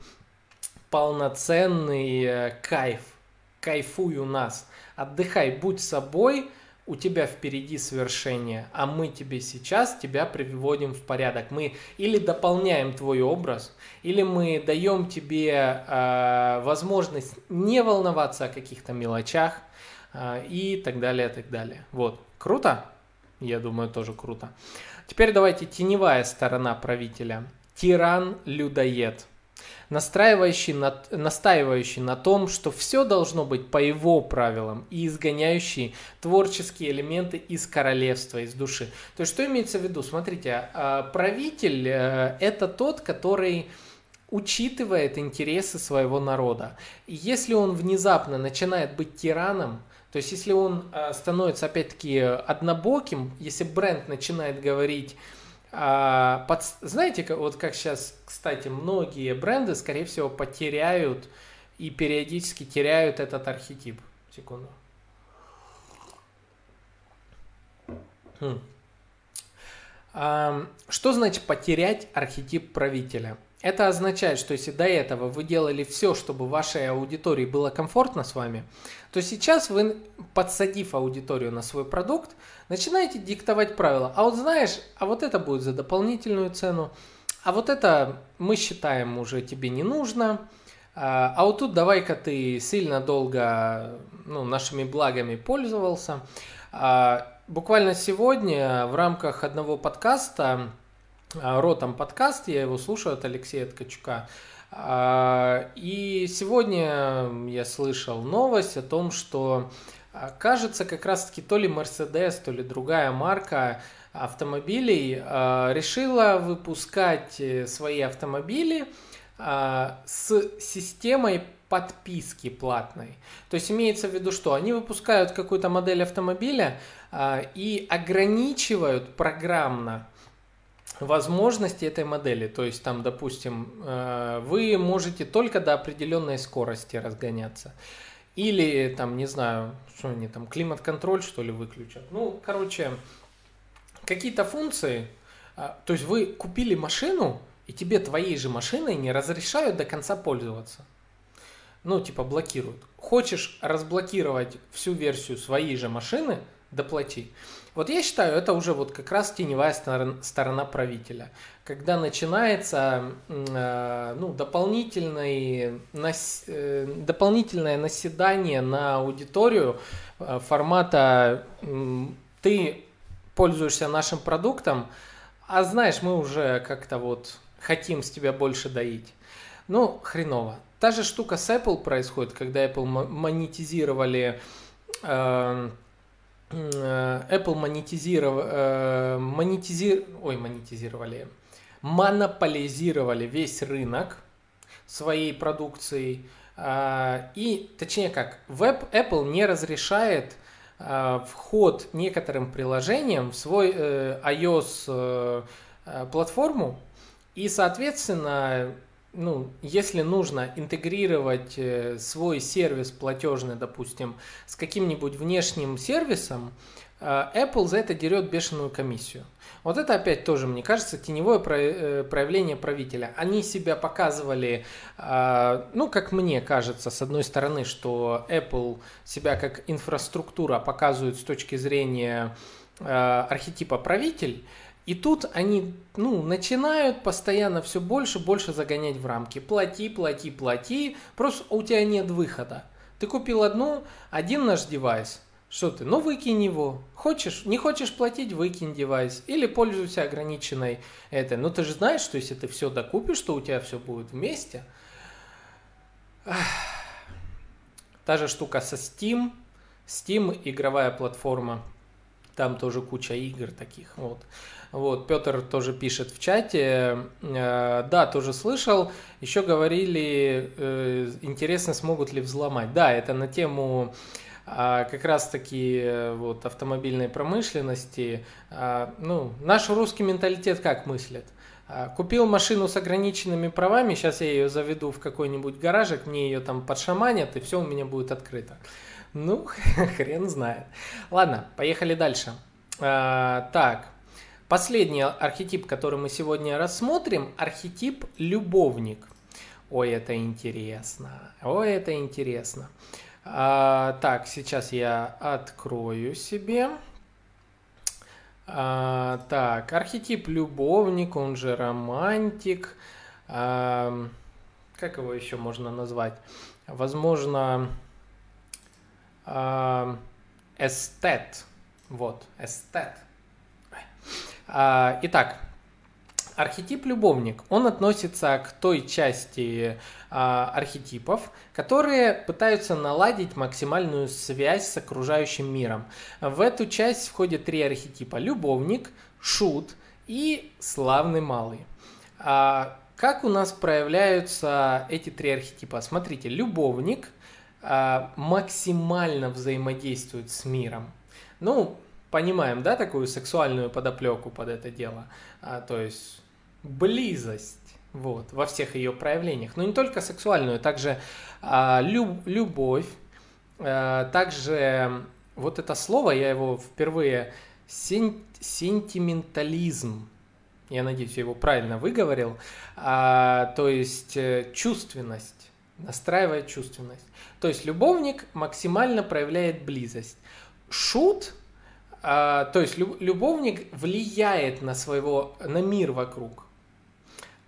Speaker 1: полноценный э, кайф. Кайфуй у нас. Отдыхай, будь собой, у тебя впереди свершение, а мы тебе сейчас тебя приводим в порядок. Мы или дополняем твой образ, или мы даем тебе э, возможность не волноваться о каких-то мелочах э, и так далее, так далее. Вот, круто? Я думаю, тоже круто. Теперь давайте теневая сторона правителя. Тиран-людоед настраивающий на, настаивающий на том, что все должно быть по его правилам и изгоняющий творческие элементы из королевства, из души. То есть что имеется в виду? Смотрите, а, правитель э, это тот, который учитывает интересы своего народа. И если он внезапно начинает быть тираном, то есть, если он э, становится, опять-таки, однобоким, если бренд начинает говорить, э, под, знаете, вот как сейчас, кстати, многие бренды, скорее всего, потеряют и периодически теряют этот архетип. Секунду. Хм. Что значит потерять архетип правителя? Это означает, что если до этого вы делали все, чтобы вашей аудитории было комфортно с вами, то сейчас вы, подсадив аудиторию на свой продукт, начинаете диктовать правила. А вот знаешь, а вот это будет за дополнительную цену, а вот это мы считаем уже тебе не нужно, а, а вот тут давай-ка ты сильно долго ну, нашими благами пользовался. А, буквально сегодня в рамках одного подкаста Ротом подкаст, я его слушаю от Алексея Ткачука. А, и сегодня я слышал новость о том, что а, кажется как раз-таки то ли Mercedes, то ли другая марка автомобилей решила выпускать э, свои автомобили с системой подписки платной. То есть имеется в виду, что они выпускают какую-то модель автомобиля и ограничивают программно возможности этой модели. То есть там, допустим, э, вы можете только до определенной скорости разгоняться. Или там, не знаю, что они там, климат-контроль что ли выключат. Ну, короче, какие-то функции. А, то есть вы купили машину, и тебе твоей же машиной не разрешают до конца пользоваться. Ну, типа блокируют. Хочешь разблокировать всю версию своей же машины, доплати. Вот я считаю, это уже вот как раз теневая сторона правителя. Когда начинается э, ну, нас, э, дополнительное наседание на аудиторию э, формата «ты пользуешься нашим продуктом, а знаешь, мы уже как-то вот хотим с тебя больше доить». Ну, хреново. Та же штука с Apple происходит, когда Apple монетизировали Э, Apple монетизировали, э, монетизир... Ой, монетизировали, монополизировали весь рынок своей продукцией. Э, и, точнее как, веб Apple не разрешает вход некоторым приложениям в свой iOS платформу, и, соответственно, ну, если нужно интегрировать э, свой сервис платежный, допустим, с каким-нибудь внешним сервисом, э, Apple за это дерет бешеную комиссию. Вот это опять тоже, мне кажется, теневое э, проявление правителя. Они себя показывали, ну, как мне кажется, с одной стороны, что Apple себя как инфраструктура показывает с точки зрения архетипа правитель, и тут они ну, начинают постоянно все больше и больше загонять в рамки. Плати, плати, плати. Просто у тебя нет выхода. Ты купил одну, один наш девайс. Что ты? Ну выкинь его. Хочешь, не хочешь платить, выкинь девайс. Или пользуйся ограниченной этой. Но ты же знаешь, что если ты все докупишь, что у тебя все будет вместе. Та же штука со Steam. Steam игровая платформа. Там тоже куча игр таких. Вот. Вот, Петр тоже пишет в чате. Э, да, тоже слышал. Еще говорили, э, интересно, смогут ли взломать. Да, это на тему а, как раз-таки э, вот, автомобильной промышленности. А, ну, наш русский менталитет как мыслит? А, купил машину с ограниченными правами, сейчас я ее заведу в какой-нибудь гаражик, мне ее там подшаманят, и все у меня будет открыто. Ну, хрен знает. Ладно, поехали дальше. А, так, Последний архетип, который мы сегодня рассмотрим, архетип любовник. Ой, это интересно. Ой, это интересно. А, так, сейчас я открою себе. А, так, архетип любовник, он же романтик. А, как его еще можно назвать? Возможно, а, эстет. Вот, эстет. А, итак, архетип любовник, он относится к той части а, архетипов, которые пытаются наладить максимальную связь с окружающим миром. В эту часть входят три архетипа. Любовник, шут и славный малый. А, как у нас проявляются эти три архетипа? Смотрите, любовник максимально взаимодействует с миром. Ну, понимаем, да, такую сексуальную подоплеку под это дело. А, то есть близость. Вот, во всех ее проявлениях. Но не только сексуальную, также а, люб, любовь, а, также вот это слово, я его впервые, сен, сентиментализм, я надеюсь, я его правильно выговорил, а, то есть э, чувственность, настраивает чувственность. То есть любовник максимально проявляет близость. Шут а, то есть любовник влияет на своего, на мир вокруг.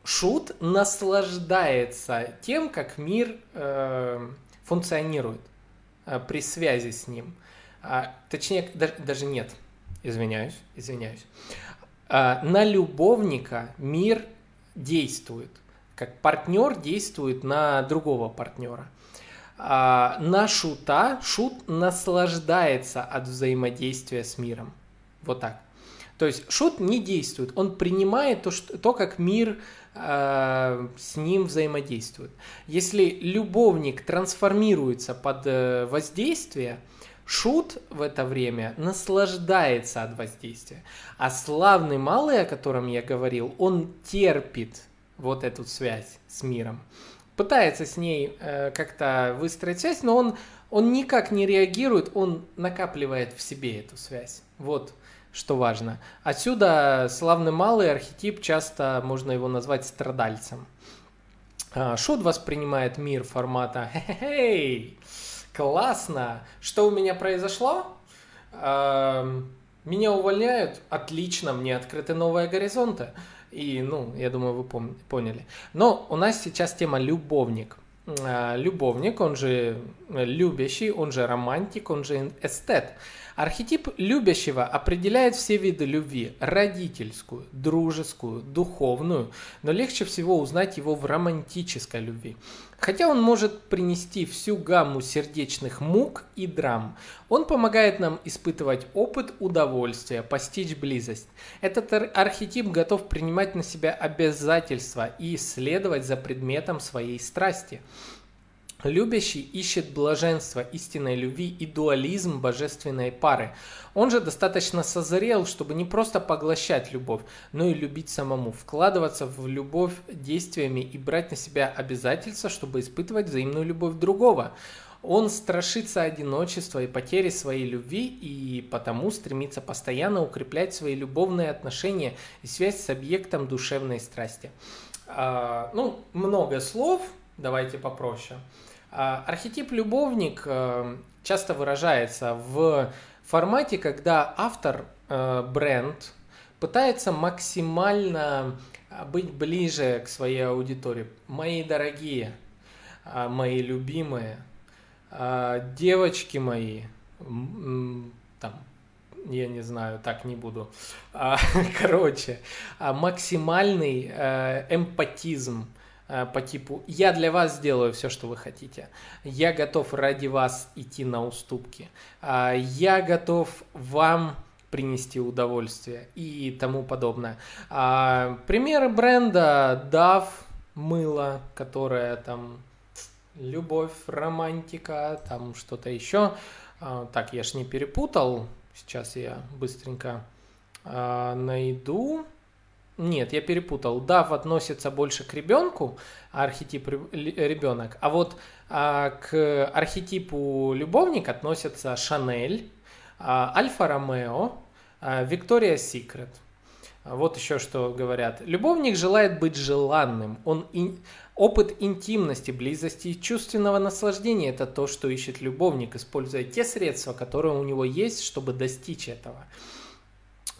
Speaker 1: Шут наслаждается тем, как мир э, функционирует э, при связи с ним. А, точнее, даже, даже нет, извиняюсь, извиняюсь. А, на любовника мир действует, как партнер действует на другого партнера а, на шута шут наслаждается от взаимодействия с миром. Вот так. То есть шут не действует, он принимает то, что, то как мир э, с ним взаимодействует. Если любовник трансформируется под э, воздействие, Шут в это время наслаждается от воздействия. А славный малый, о котором я говорил, он терпит вот эту связь с миром. Пытается с ней э, как-то выстроить связь, но он, он никак не реагирует, он накапливает в себе эту связь. Вот что важно. Отсюда славный малый архетип, часто можно его назвать страдальцем. А, Шут воспринимает мир формата «Хе-хей, классно! Что у меня произошло?» Меня увольняют? Отлично, мне открыты новые горизонты. И, ну, я думаю, вы пом- поняли. Но у нас сейчас тема любовник. А, любовник, он же любящий, он же романтик, он же эстет. Архетип любящего определяет все виды любви – родительскую, дружескую, духовную, но легче всего узнать его в романтической любви. Хотя он может принести всю гамму сердечных мук и драм, он помогает нам испытывать опыт удовольствия, постичь близость. Этот архетип готов принимать на себя обязательства и исследовать за предметом своей страсти. Любящий ищет блаженство истинной любви и дуализм божественной пары. Он же достаточно созрел, чтобы не просто поглощать любовь, но и любить самому, вкладываться в любовь действиями и брать на себя обязательства, чтобы испытывать взаимную любовь другого. Он страшится одиночества и потери своей любви и потому стремится постоянно укреплять свои любовные отношения и связь с объектом душевной страсти. А, ну, много слов, давайте попроще. А, архетип любовник э, часто выражается в формате, когда автор, э, бренд, пытается максимально быть ближе к своей аудитории. Мои дорогие, а, мои любимые, а, девочки мои, там, я не знаю, так не буду. Короче, максимальный э, эмпатизм – по типу «я для вас сделаю все, что вы хотите», «я готов ради вас идти на уступки», э, «я готов вам принести удовольствие» и тому подобное. А, примеры бренда DAF, мыло, которое там любовь, романтика, там что-то еще. А, так, я ж не перепутал. Сейчас я быстренько а, найду. Нет, я перепутал. Дав относится больше к ребенку, архетип ребенок, а вот а, к архетипу любовник относятся Шанель, а, Альфа Ромео, а, Виктория Секрет. Вот еще что говорят. Любовник желает быть желанным. Он ин... Опыт интимности, близости и чувственного наслаждения – это то, что ищет любовник, используя те средства, которые у него есть, чтобы достичь этого.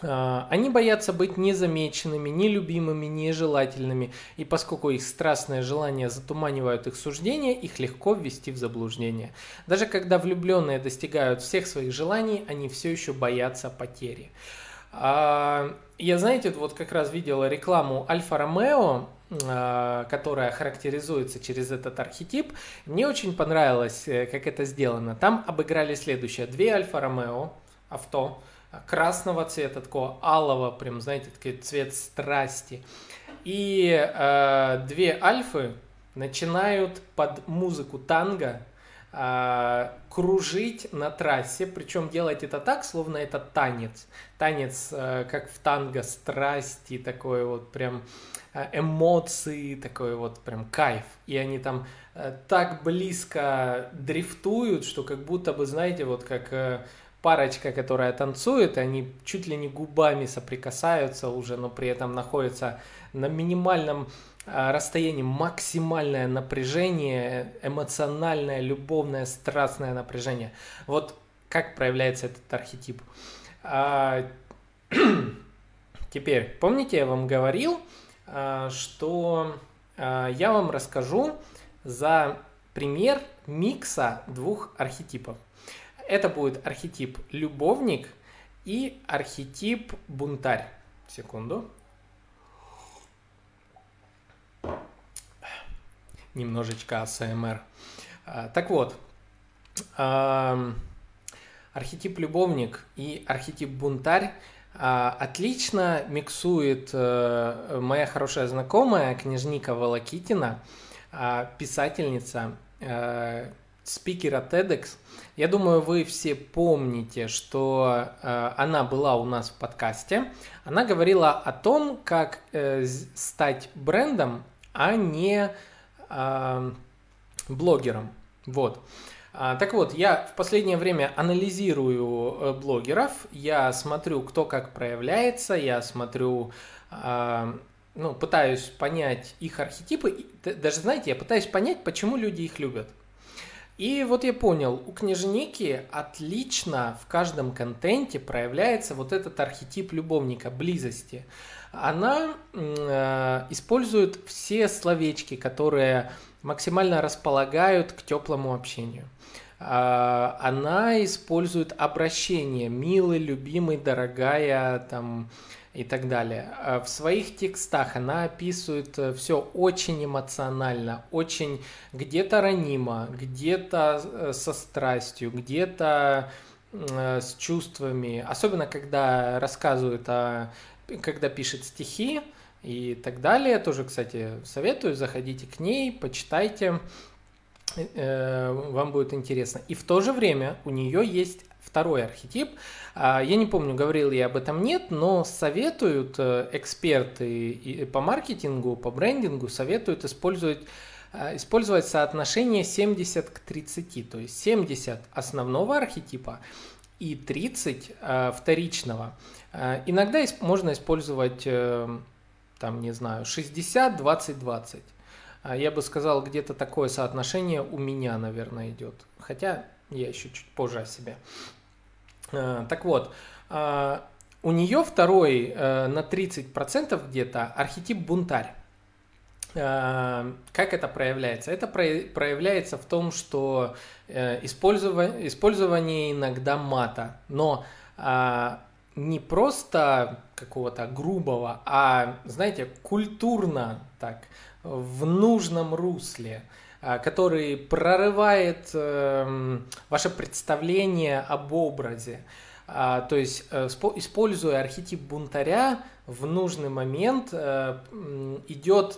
Speaker 1: А, они боятся быть незамеченными, нелюбимыми, нежелательными, и поскольку их страстное желание затуманивают их суждения, их легко ввести в заблуждение. Даже когда влюбленные достигают всех своих желаний, они все еще боятся потери. А, я, знаете, вот как раз видела рекламу Альфа Ромео, а, которая характеризуется через этот архетип. Мне очень понравилось, э, как это сделано. Там обыграли следующее. Две Альфа Ромео авто, красного цвета, такого алого, прям, знаете, такой цвет страсти. И э, две альфы начинают под музыку танго э, кружить на трассе, причем делать это так, словно это танец. Танец, э, как в танго, страсти, такой вот прям э, эмоции, такой вот прям кайф. И они там э, так близко дрифтуют, что как будто бы, знаете, вот как э, парочка, которая танцует, они чуть ли не губами соприкасаются уже, но при этом находятся на минимальном а, расстоянии, максимальное напряжение, эмоциональное, любовное, страстное напряжение. Вот как проявляется этот архетип. А, теперь, помните, я вам говорил, а, что я вам расскажу за пример микса двух архетипов это будет архетип любовник и архетип бунтарь. Секунду. Немножечко АСМР. А, так вот, архетип любовник и архетип бунтарь а, отлично миксует э, моя хорошая знакомая княжника Волокитина, а, писательница, э, спикера TEDx. Я думаю, вы все помните, что э, она была у нас в подкасте. Она говорила о том, как э, стать брендом, а не э, блогером. Вот. А, так вот, я в последнее время анализирую э, блогеров, я смотрю, кто как проявляется, я смотрю, а, ну, пытаюсь понять их архетипы, даже, знаете, я пытаюсь понять, почему люди их любят. И вот я понял, у княжники отлично в каждом контенте проявляется вот этот архетип любовника, близости. Она э, использует все словечки, которые максимально располагают к теплому общению. А, она использует обращение «милый», «любимый», «дорогая», там, и так далее. А в своих текстах она описывает э, все очень эмоционально, очень где-то ранимо, где-то э, со страстью, где-то э, с чувствами. Особенно когда рассказывает о, когда пишет стихи и так далее. Тоже, кстати, советую, заходите к ней, почитайте, вам будет интересно. И в то же время у нее есть второй архетип. А, я не помню, говорил я об этом нет, но советуют э, эксперты по маркетингу, по брендингу, советуют использовать э, использовать соотношение 70 к 30, то есть 70 основного архетипа и 30 э, вторичного. Иногда можно использовать, там, не знаю, 60, 20, 20. Я бы сказал, где-то такое соотношение у меня, наверное, идет. Хотя я еще чуть позже о себе. Э, так вот, э, у нее второй э, на 30% где-то архетип бунтарь. Как это проявляется? Это проявляется в том, что использование, использование иногда мата, но не просто какого-то грубого, а, знаете, культурно так, в нужном русле. А, который прорывает эм, ваше представление об образе. А, то есть, э, используя архетип бунтаря, в нужный момент э, идет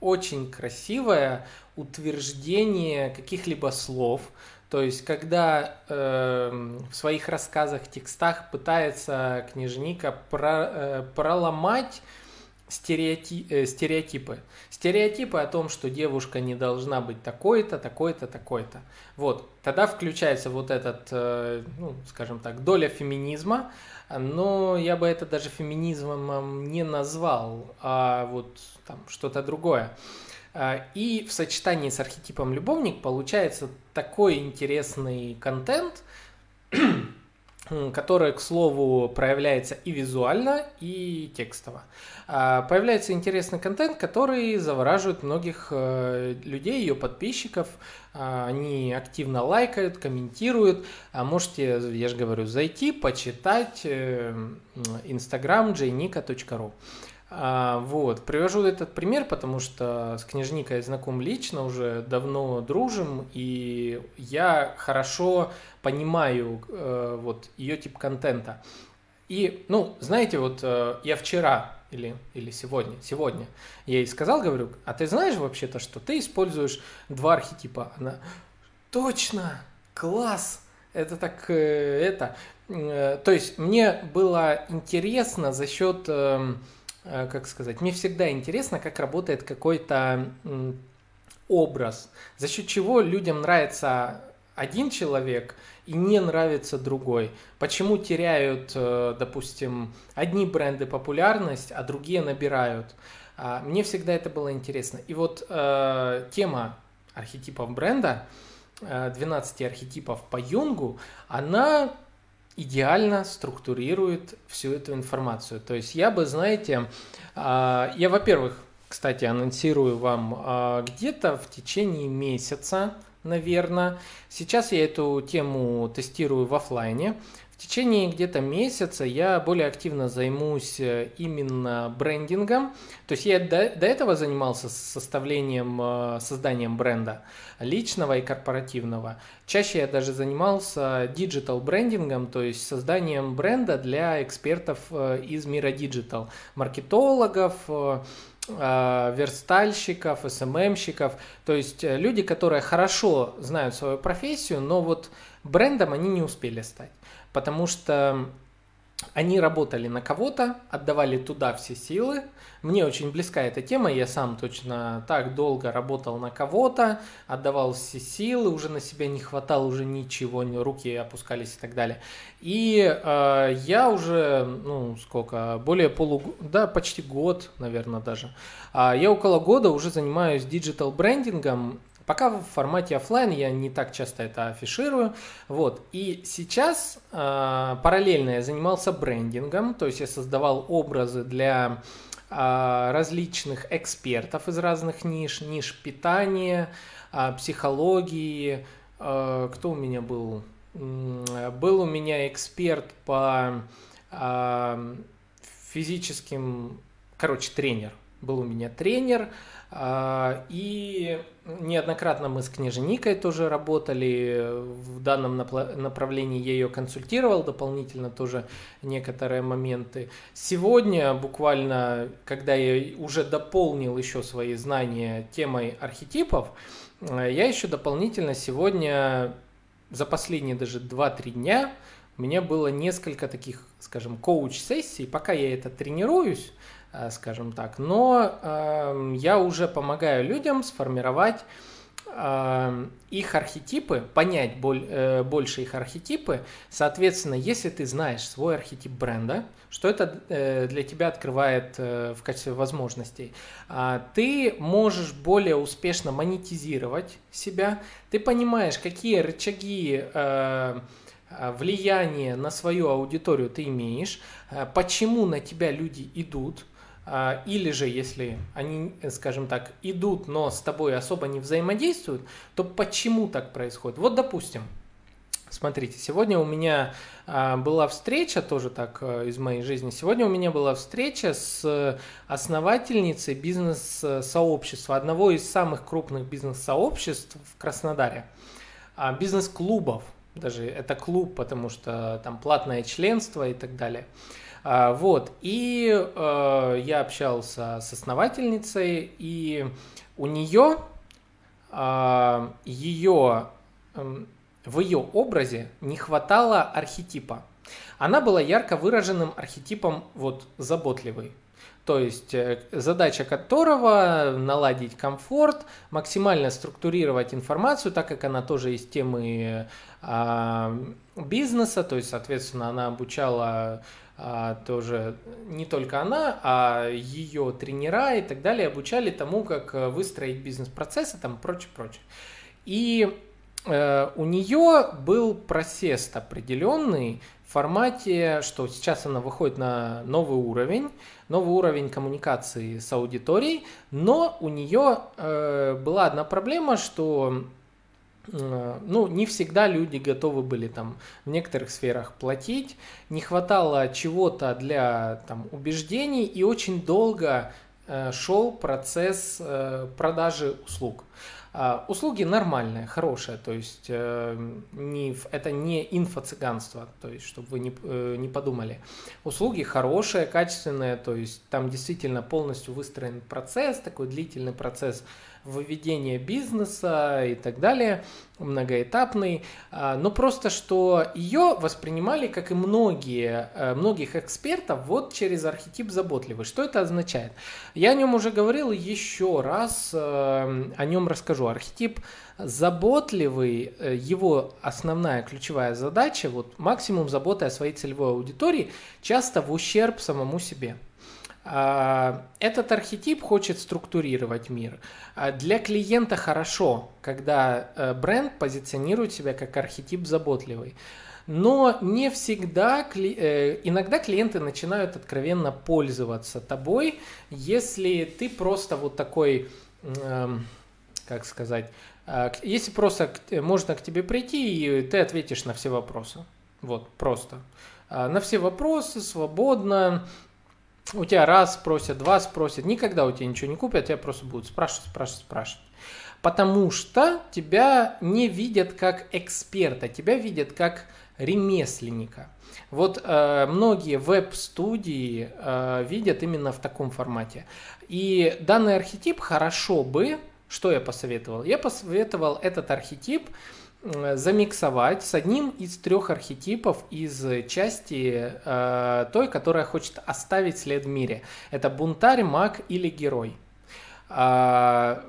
Speaker 1: очень красивое утверждение каких-либо слов. То есть, когда э, в своих рассказах, текстах пытается книжника про, э, проломать стереотип, э, стереотипы. Стереотипы о том, что девушка не должна быть такой-то, такой-то, такой-то. Вот, тогда включается вот этот, э, ну, скажем так, доля феминизма, но я бы это даже феминизмом не назвал, а вот там что-то другое. А, и в сочетании с архетипом любовник получается такой интересный контент, которое, к слову, проявляется и визуально, и текстово. А, появляется интересный контент, который завораживает многих э, людей, ее подписчиков. А, они активно лайкают, комментируют. А можете, я же говорю, зайти, почитать instagram э, jnika.ru. А, вот, привожу этот пример, потому что с книжникой знаком лично, уже давно дружим, и я хорошо понимаю э, вот ее тип контента. И, ну, знаете, вот э, я вчера или, или сегодня, сегодня я ей сказал, говорю, а ты знаешь вообще-то, что ты используешь два архетипа? Она, точно, класс, это так, э, это. Э, то есть мне было интересно за счет... Э, Э, как сказать, мне всегда интересно, как работает какой-то образ, за счет чего людям нравится один человек и не нравится другой. Почему теряют, э, допустим, одни бренды популярность, а другие набирают. А, мне всегда это было интересно. И вот э, тема архетипов бренда, 12 архетипов по Юнгу, она идеально структурирует всю эту информацию. То есть я бы, знаете, а, я, во-первых, кстати, анонсирую вам а, где-то в течение месяца, наверное. Сейчас я эту тему тестирую в офлайне. В течение где-то месяца я более активно займусь э, именно брендингом. То есть я до, до этого занимался составлением, э, созданием бренда личного и корпоративного. Чаще я даже занимался digital брендингом, то есть созданием бренда для экспертов э, из мира digital, маркетологов, верстальщиков, SMM щиков, то есть люди, которые хорошо знают свою профессию, но вот брендом они не успели стать, потому что они работали на кого-то, отдавали туда все силы. Мне очень близка эта тема, я сам точно так долго работал на кого-то, отдавал все силы, уже на себя не хватало уже ничего, руки опускались и так далее. И э, я уже, ну, сколько, более полугода, да, почти год, наверное, даже. Э, я около года уже занимаюсь digital брендингом, Пока в формате офлайн я не так часто это афиширую. Вот. И сейчас э, параллельно я занимался брендингом, то есть я создавал образы для э, различных экспертов из разных ниш, ниш питания, э, психологии. Э, кто у меня был? Был у меня эксперт по э, физическим, короче, тренер. Был у меня тренер, а, и неоднократно мы с княженикой тоже работали в данном направлении. Я ее консультировал дополнительно тоже некоторые моменты. Сегодня, буквально, когда я уже дополнил еще свои знания темой архетипов, э, я еще дополнительно сегодня за последние даже 2-3 дня у меня было несколько таких, скажем, коуч-сессий. Пока я это тренируюсь, скажем так. Но э, я уже помогаю людям сформировать э, их архетипы, понять боль, э, больше их архетипы. Соответственно, если ты знаешь свой архетип бренда, что это э, для тебя открывает э, в качестве возможностей, э, ты можешь более успешно монетизировать себя, ты понимаешь, какие рычаги э, влияние на свою аудиторию ты имеешь, э, почему на тебя люди идут, или же, если они, скажем так, идут, но с тобой особо не взаимодействуют, то почему так происходит? Вот, допустим, смотрите, сегодня у меня а, была встреча, тоже так а, из моей жизни, сегодня у меня была встреча с основательницей бизнес-сообщества, одного из самых крупных бизнес-сообществ в Краснодаре, бизнес-клубов, даже это клуб, потому что там платное членство и так далее. А, вот, и э, я общался с основательницей, и у нее, э, ее, э, в ее образе не хватало архетипа. Она была ярко выраженным архетипом вот заботливый. То есть э, задача которого наладить комфорт, максимально структурировать информацию, так как она тоже из темы э, бизнеса, то есть, соответственно, она обучала а, тоже не только она, а ее тренера и так далее обучали тому, как э, выстроить бизнес-процессы, там прочее, прочее. И э, у нее был просест определенный в формате, что сейчас она выходит на новый уровень, новый уровень коммуникации с аудиторией, но у нее э, была одна проблема, что ну, не всегда люди готовы были там в некоторых сферах платить, не хватало чего-то для там убеждений. И очень долго э, шел процесс э, продажи услуг. А, услуги нормальные, хорошие, то есть э, не, это не инфо-цыганство, то есть чтобы вы не, э, не подумали. Услуги хорошие, качественные, то есть там действительно полностью выстроен процесс, такой длительный процесс выведения бизнеса и так далее, многоэтапный, а, но просто что ее воспринимали, как и многие, э, многих экспертов, вот через архетип заботливый. Что это означает? Я о нем уже говорил, еще раз э, о нем расскажу. Архетип заботливый, э, его основная ключевая задача, вот максимум заботы о своей целевой аудитории, часто в ущерб самому себе. А, этот архетип хочет структурировать мир. А, для клиента хорошо, когда э, бренд позиционирует себя как архетип заботливый. Но не всегда, э, иногда клиенты начинают откровенно пользоваться тобой, если ты просто вот такой, эм, как сказать, а, если просто можно к тебе прийти и ты ответишь на все вопросы. Вот, просто. На все вопросы, свободно, у тебя раз спросят, два спросят, никогда у тебя ничего не купят, тебя просто будут спрашивать, спрашивать, спрашивать. Потому что тебя не видят как эксперта, тебя видят как ремесленника. Вот э, многие веб-студии э, видят именно в таком формате. И данный архетип хорошо бы, что я посоветовал? Я посоветовал этот архетип замиксовать с одним из трех архетипов из части э, той, которая хочет оставить след в мире. Это бунтарь, маг или герой. А,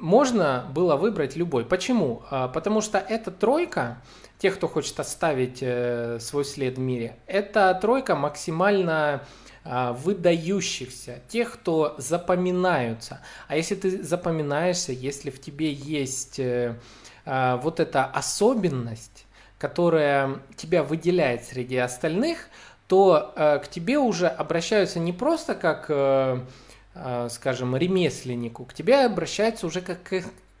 Speaker 1: можно было выбрать любой. Почему? А, потому что эта тройка, тех, кто хочет оставить э, свой след в мире, это тройка максимально а, выдающихся, тех, кто запоминаются. А если ты запоминаешься, если в тебе есть э, вот эта особенность, которая тебя выделяет среди остальных, то э, к тебе уже обращаются не просто как Э, скажем, ремесленнику, к тебе обращаются уже как,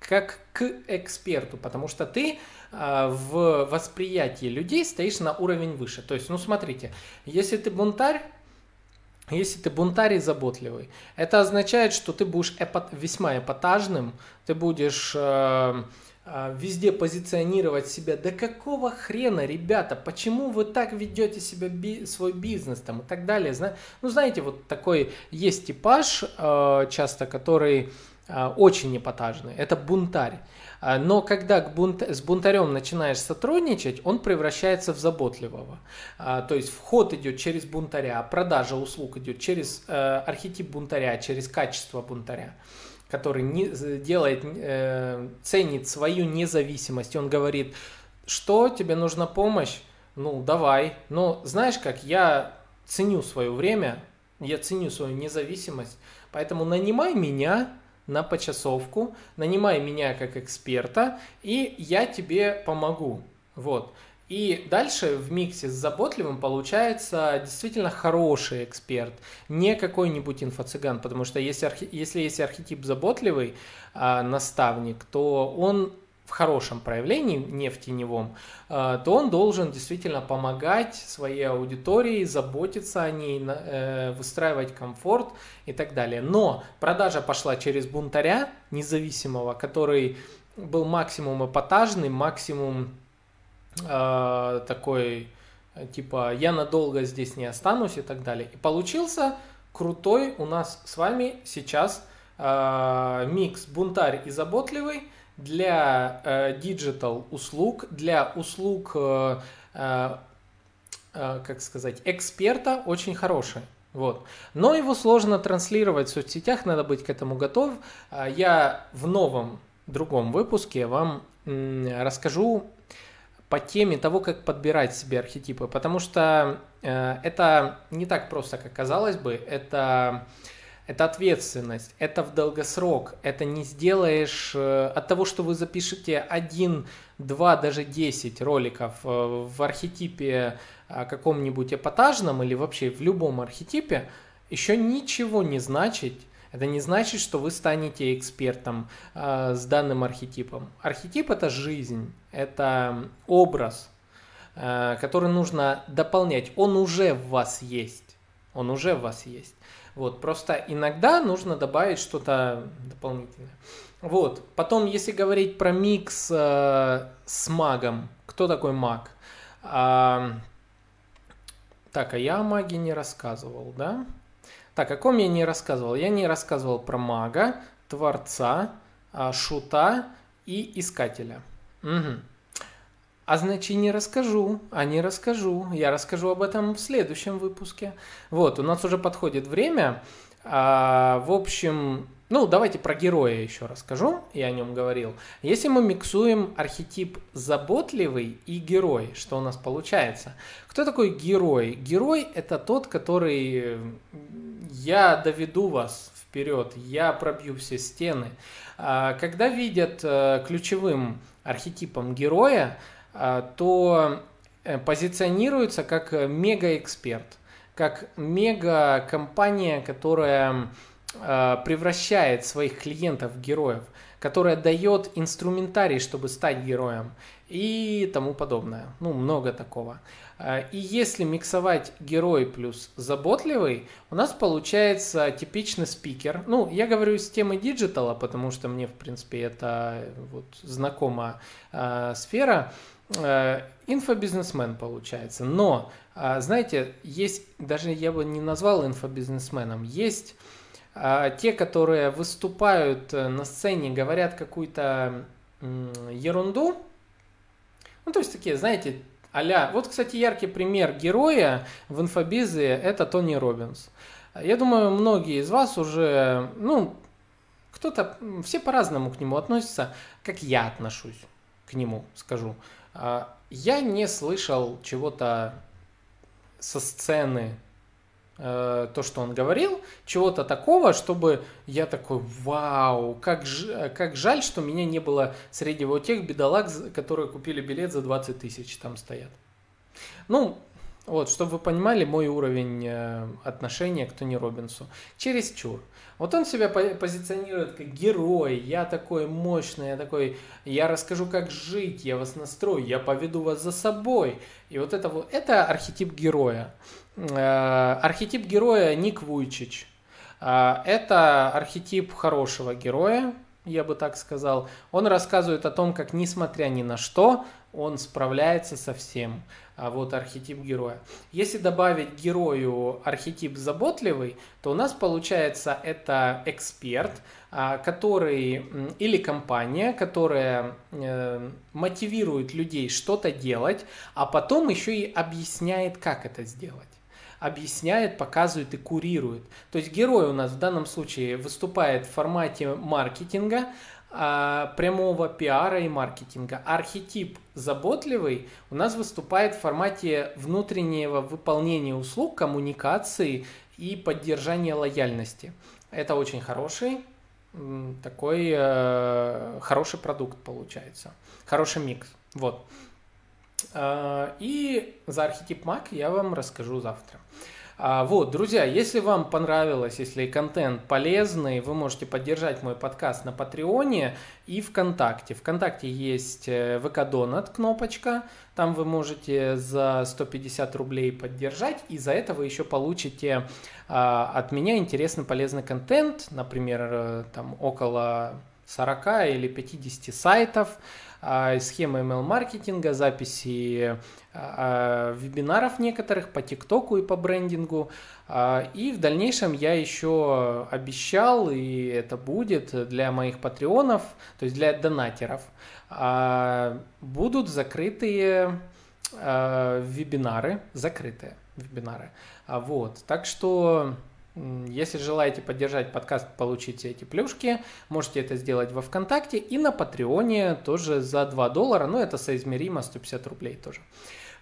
Speaker 1: как к эксперту, потому что ты э, в восприятии людей стоишь на уровень выше. То есть, ну смотрите, если ты бунтарь, если ты бунтарь и заботливый, это означает, что ты будешь эпат, весьма эпатажным, ты будешь э, везде позиционировать себя. Да какого хрена, ребята, почему вы так ведете себя, би, свой бизнес там и так далее. Ну, знаете, вот такой есть типаж э, часто, который э, очень эпатажный. Это бунтарь. Но когда к бунт... с бунтарем начинаешь сотрудничать, он превращается в заботливого. То есть вход идет через бунтаря, продажа услуг идет через э, архетип бунтаря, через качество бунтаря который не, делает, э, ценит свою независимость. Он говорит, что тебе нужна помощь? Ну, давай. Но знаешь как, я ценю свое время, я ценю свою независимость, поэтому нанимай меня на почасовку, нанимай меня как эксперта, и я тебе помогу. Вот. И дальше в миксе с заботливым получается действительно хороший эксперт, не какой-нибудь инфо-цыган, потому что если, архи... если есть архетип заботливый а, наставник, то он в хорошем проявлении, не в теневом, а, то он должен действительно помогать своей аудитории, заботиться о ней, э, выстраивать комфорт и так далее. Но продажа пошла через бунтаря независимого, который был максимум эпатажный, максимум э, такой, типа, я надолго здесь не останусь и так далее. И получился крутой у нас с вами сейчас э, микс бунтарь и заботливый для э, digital услуг, для услуг, э, э, как сказать, эксперта очень хороший. Вот. Но его сложно транслировать в соцсетях, надо быть к этому готов. Я в новом другом выпуске вам расскажу по теме того, как подбирать себе архетипы, потому что э, это не так просто, как казалось бы, это, это ответственность, это в долгосрок, это не сделаешь э, от того, что вы запишете один, два, даже десять роликов э, в архетипе э, каком-нибудь эпатажном или вообще в любом архетипе, еще ничего не значит, это не значит, что вы станете экспертом э, с данным архетипом. Архетип это жизнь, это образ, э, который нужно дополнять. Он уже в вас есть. Он уже в вас есть. Вот, просто иногда нужно добавить что-то дополнительное. Вот, потом, если говорить про микс э, с магом, кто такой маг? А, так, а я о маге не рассказывал, да? Так, о ком я не рассказывал? Я не рассказывал про мага, творца, а, шута и искателя. Угу. А значит, не расскажу, а не расскажу. Я расскажу об этом в следующем выпуске. Вот, у нас уже подходит время. А, в общем, ну, давайте про героя еще расскажу, я о нем говорил. Если мы миксуем архетип заботливый и герой, что у нас получается? Кто такой герой? Герой – это тот, который «я доведу вас вперед, я пробью все стены». А, когда видят э, ключевым архетипом героя, а, то э, позиционируется как мега-эксперт, как мега-компания, которая превращает своих клиентов в героев, которая дает инструментарий, чтобы стать героем и тому подобное. Ну, много такого. А, и если миксовать герой плюс заботливый, у нас получается типичный спикер. Ну, я говорю с темы digital а, потому что мне, в принципе, это вот знакома э, сфера. Э, инфобизнесмен получается. Но, э, знаете, есть, даже я бы не назвал инфобизнесменом, есть э, те, которые выступают на сцене, говорят какую-то э, ерунду, ну, то есть такие, знаете, аля. Вот, кстати, яркий пример героя в инфобизе – это Тони Робинс. Я думаю, многие из вас уже, ну, кто-то, все по-разному к нему относятся, как я отношусь к нему, скажу. А, я не слышал чего-то со сцены Э, то, что он говорил, чего-то такого, чтобы я такой, вау, как, ж, как жаль, что меня не было среди вот тех бедолаг, которые купили билет за 20 тысяч, там стоят. Ну, вот, чтобы вы понимали мой уровень э, отношения к Тони Робинсу. Чересчур. Вот он себя позиционирует как герой, я такой мощный, я такой, я расскажу, как жить, я вас настрою, я поведу вас за собой. И вот это вот, это архетип героя. Э, архетип героя Ник Вуйчич. Э, это архетип хорошего героя, я бы так сказал. Он рассказывает о том, как несмотря ни на что, он справляется со всем. А вот архетип героя. Если добавить герою архетип заботливый, то у нас получается это эксперт, а, который или компания, которая э, мотивирует людей что-то делать, а потом еще и объясняет, как это сделать объясняет, показывает и курирует. То есть герой у нас в данном случае выступает в формате маркетинга, а, прямого пиара и маркетинга. Архетип заботливый у нас выступает в формате внутреннего выполнения услуг, коммуникации и поддержания лояльности. Это очень хороший такой э, хороший продукт получается, хороший микс. Вот. А, и за архетип Mac я вам расскажу завтра. А, вот, друзья, если вам понравилось, если контент полезный, вы можете поддержать мой подкаст на Патреоне и ВКонтакте. ВКонтакте есть э, ВК Донат кнопочка, там вы можете за 150 рублей поддержать, и за это вы еще получите а, от меня интересный полезный контент, например, э, там около 40 или 50 сайтов, схемы email-маркетинга, записи а, а, вебинаров некоторых по ТикТоку и по брендингу. И в дальнейшем я еще обещал, и это будет для моих патреонов, то есть для донатеров, будут закрытые вебинары, закрытые вебинары. Вот, так что если желаете поддержать подкаст, получите эти плюшки, можете это сделать во ВКонтакте и на Патреоне тоже за 2 доллара, но это соизмеримо, 150 рублей тоже.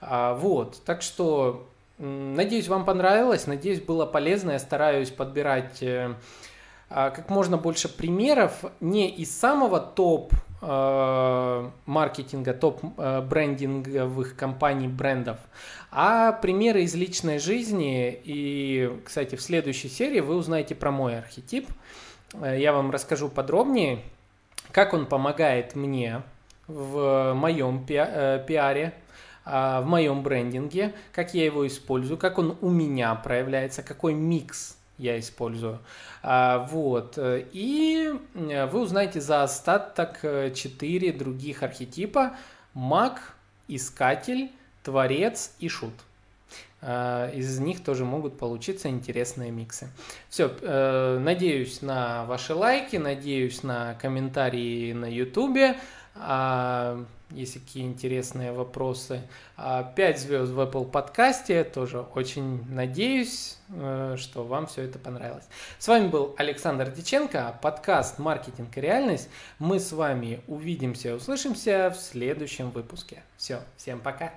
Speaker 1: А, вот, так что надеюсь, вам понравилось, надеюсь, было полезно, я стараюсь подбирать э, а, как можно больше примеров не из самого топ маркетинга, топ-брендинговых компаний, брендов, а примеры из личной жизни. И, кстати, в следующей серии вы узнаете про мой архетип. Э, я вам расскажу подробнее, как он помогает мне в моем э, пиаре, в моем брендинге, как я его использую, как он у меня проявляется, какой микс я использую. А, вот. И э, вы узнаете за остаток 4 э, других архетипа. Маг, Искатель, Творец и Шут. А, из них тоже могут получиться интересные миксы. Все, э, надеюсь на ваши лайки, надеюсь на комментарии на YouTube. А, если какие интересные вопросы. 5 а, звезд в Apple подкасте, тоже очень надеюсь, э, что вам все это понравилось. С вами был Александр Диченко, подкаст «Маркетинг и реальность». Мы с вами увидимся, услышимся в следующем выпуске. Все, всем пока!